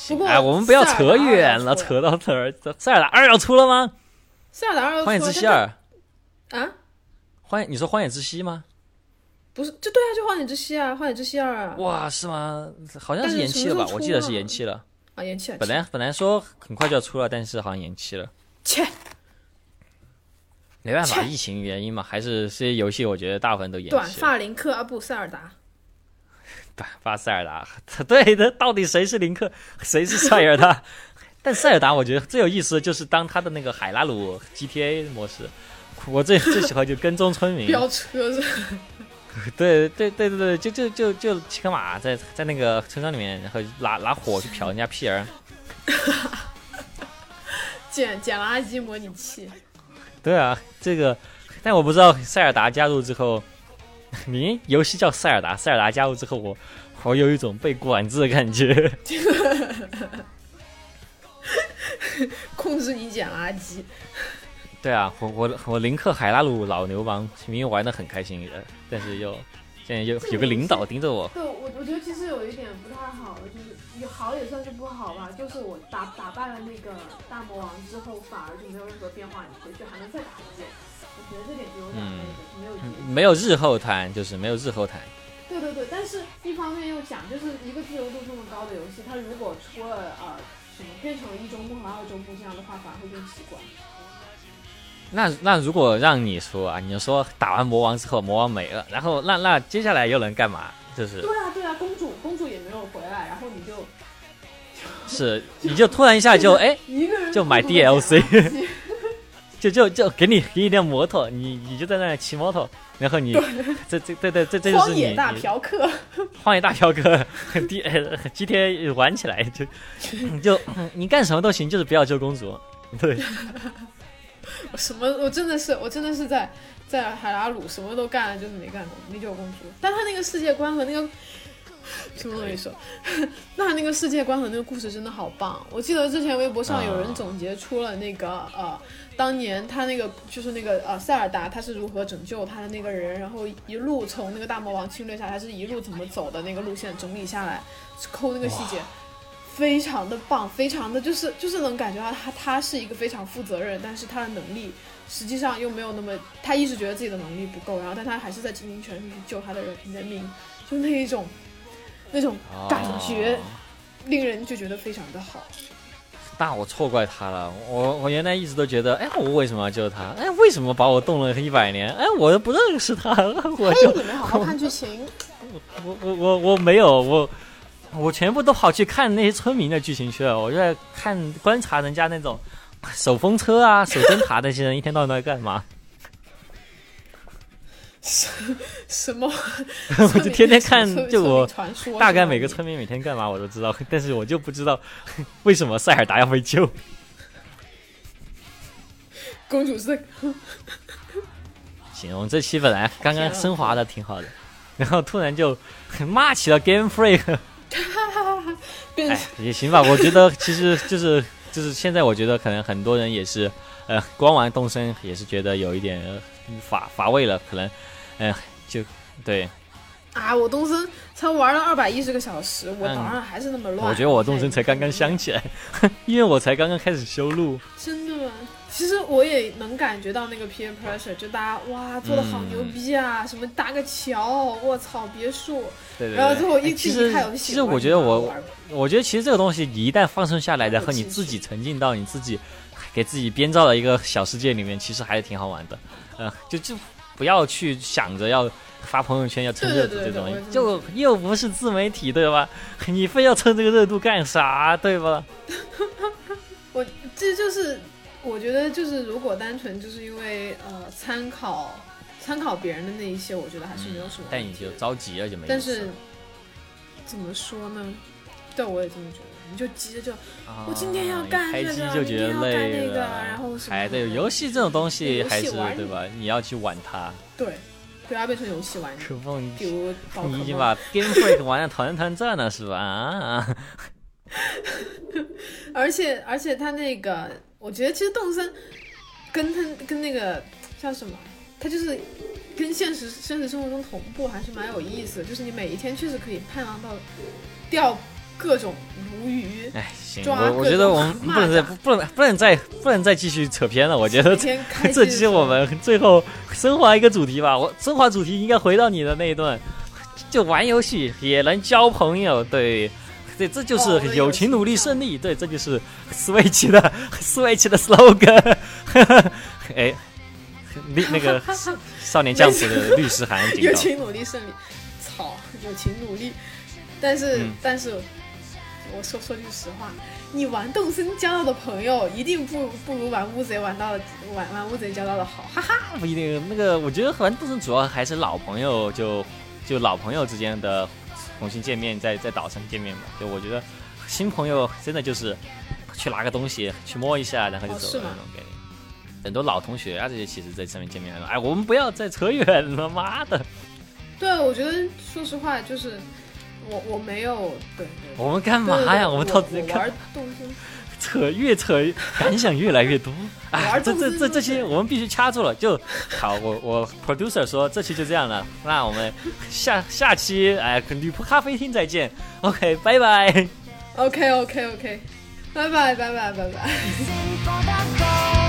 [SPEAKER 3] 不过
[SPEAKER 2] 哎，我们不要扯远了，扯到这儿。这塞尔达二要出了吗？
[SPEAKER 3] 塞尔达二
[SPEAKER 2] 荒野之息二，
[SPEAKER 3] 啊，
[SPEAKER 2] 荒野，你说荒野之息吗？
[SPEAKER 3] 不是，就对啊，就荒野之息啊，荒野之息二啊，
[SPEAKER 2] 哇，是吗？好像是延期了吧？我记得是延期了。
[SPEAKER 3] 啊延期了，
[SPEAKER 2] 本来本来说很快就要出了，但是好像延期了。
[SPEAKER 3] 切，
[SPEAKER 2] 没办法，疫情原因嘛，还是这些游戏我觉得大部分都延期。
[SPEAKER 3] 短发林克啊不塞尔达。
[SPEAKER 2] 短发塞尔达，对的，到底谁是林克，谁是塞尔达？但塞尔达我觉得最有意思的就是当他的那个海拉鲁 GTA 模式，我最最喜欢就跟踪村民。
[SPEAKER 3] 飙车是
[SPEAKER 2] 对对对对对，就就就就骑个马在在那个村庄里面，然后拿拿火去瞟人家屁儿。
[SPEAKER 3] 捡捡垃圾模拟器，
[SPEAKER 2] 对啊，这个，但我不知道塞尔达加入之后，你游戏叫塞尔达，塞尔达加入之后，我我有一种被管制的感觉。
[SPEAKER 3] 控制你捡垃圾。
[SPEAKER 2] 对啊，我我我林克海拉鲁老流氓，明明玩的很开心，呃但是又现在又有个领导盯着我。
[SPEAKER 3] 对我，我觉得其实有一点不太好好也算是不好吧。就是我打打败了那个大魔王之后，反而就没有任何变化，你回去还能再打一遍。我觉得这点就有点那个，就没有。
[SPEAKER 2] 没有日后谈，就是没有日后谈。
[SPEAKER 3] 对对对，但是一方面又讲，就是一个自由度这么高的游戏，它如果出了呃什么变成了一周目和二周目这样的话，反而会更奇怪。
[SPEAKER 2] 那那如果让你说啊，你就说打完魔王之后，魔王没了，然后那那接下来又能干嘛？就是
[SPEAKER 3] 对啊对啊，公
[SPEAKER 2] 是，你就突然一下就哎，就买 DLC 就就就给你给你辆摩托，你你就在那骑摩托，然后你这这对对这这就是你
[SPEAKER 3] 荒野大嫖客，
[SPEAKER 2] 荒野大嫖客第呃 GTA 玩起来就你就 你干什么都行，就是不要救公主。对，
[SPEAKER 3] 什么我真的是我真的是在在海拉鲁什么都干了，就是没干过没救公主。但他那个世界观和那个 什么东西说，那那个世界观和那个故事真的好棒。我记得之前微博上有人总结出了那个、呃，当年他那个就是那个呃塞尔达他是如何拯救他的那个人，然后一路从那个大魔王侵略下来，他是一路怎么走的那个路线整理下来，抠那个细节。非常的棒，非常的就是就是能感觉到他他是一个非常负责任，但是他的能力实际上又没有那么，他一直觉得自己的能力不够，然后但他还是在尽尽全力去救他的人人民，就那一种那种感觉，
[SPEAKER 2] 哦
[SPEAKER 3] 令人就觉得非常的好。
[SPEAKER 2] 那我错怪他了，我我原来一直都觉得，哎，我为什么要救他？哎，为什么把我冻了一百年？哎，我都不认识他，我就
[SPEAKER 3] 嘿，你们好好看剧情，
[SPEAKER 2] 我我我我没有我。我全部都跑去看那些村民的剧情去了，我就在看观察人家那种手风车啊、手灯塔那些人一天到晚都在干嘛。
[SPEAKER 3] 什么？
[SPEAKER 2] 我就天天看就我大概每个村民每天干嘛我都知道，但是我就不知道 为什么塞尔达要被救。
[SPEAKER 3] 公主是
[SPEAKER 2] 行，我们这期本来刚刚升华的挺好的，然后突然就骂起了 Game Freak。哎，也行吧，我觉得其实就是就是现在，我觉得可能很多人也是，呃，光玩动森也是觉得有一点呃乏乏味了，可能，呃，就对，
[SPEAKER 3] 啊！我东森才玩了二百一十个小时，我
[SPEAKER 2] 嗯
[SPEAKER 3] 岛上还是那么乱。
[SPEAKER 2] 我觉得我动森才刚刚想起来，因为我才刚刚开始修路，
[SPEAKER 3] 真的吗？其实我也能感觉到那个 peer pressure，就大家哇做的好牛逼啊，什么搭个桥，我操，别墅，
[SPEAKER 2] 对对对。
[SPEAKER 3] 然后最后一
[SPEAKER 2] 哎其实
[SPEAKER 3] 自己看游戏。
[SPEAKER 2] 其实我觉得我我觉得其实这个东西，你一旦放松下来，然后你自己沉浸到你自己给自己编造的一个小世界里面，其实还是挺好玩的。嗯，就就不要去想着要发朋友圈要蹭热度这种就又不是自媒体对吧？你非要蹭这个热度干啥对吧？
[SPEAKER 3] 我这就是我觉得就是如果单纯就是因为呃参考参考别人的那一些，我觉得还是没有什么
[SPEAKER 2] 但你。就着急了就没意思。
[SPEAKER 3] 但是怎么说呢？对，我也这么觉得。你就急着就
[SPEAKER 2] 啊
[SPEAKER 3] 我今天要干这个
[SPEAKER 2] 机就觉得
[SPEAKER 3] 明天要干
[SPEAKER 2] 累
[SPEAKER 3] 那个，然后什么
[SPEAKER 2] 哎，对，游戏这种东西还是对吧？你要去玩它。
[SPEAKER 3] 对，不要变成游戏玩家。
[SPEAKER 2] 可梦，
[SPEAKER 3] 比如
[SPEAKER 2] 你已经把 Game Freak 玩的团团转了是吧？啊，
[SPEAKER 3] 而且而且他那个，我觉得其实动森跟他跟那个叫什么，他就是跟现实现实生活中同步，还是蛮有意思的。就是你每一天确实可以盼望到钓各种鲈鱼，
[SPEAKER 2] 哎，行，我我觉得我们不能再
[SPEAKER 3] 蚂
[SPEAKER 2] 不能不能再不能再继续扯偏了。我觉得这期我们最后升华一个主题吧。我升华主题应该回到你的那一段，就玩游戏也能交朋友，对。对，这就是友情努力胜利。对，这就是 Switch 的 Switch 的 slogan。哎，那那个 少年将士的律师函警
[SPEAKER 3] 友。情努力胜利，操，友情努力。但是、
[SPEAKER 2] 嗯
[SPEAKER 3] 但是，我说说句实话，你玩动森交到的朋友一定不不如玩乌贼玩到的玩玩乌贼交到的好，哈哈。
[SPEAKER 2] 不一定，那个我觉得玩动森主要还是老朋友就，就老朋友之间的重新见面，在在岛上见面嘛。就我觉得新朋友真的就是去拿个东西去摸一下，然后就走了那种感觉。很多老同学啊，这些其实在上面见面了。哎，我们不要再扯远了，妈的！
[SPEAKER 3] 对，我觉得说实话，就是我我没有对对。
[SPEAKER 2] 我们干
[SPEAKER 3] 对对对
[SPEAKER 2] 嘛呀？我们到底 扯越扯感想越来越多。哎，
[SPEAKER 3] 玩
[SPEAKER 2] 这这这这期我们必须掐住了。就好，我我 producer 说这期就这样了，那我们下下期哎女仆咖啡厅再见。OK，拜拜。
[SPEAKER 3] OK OK OK，拜拜拜拜拜拜。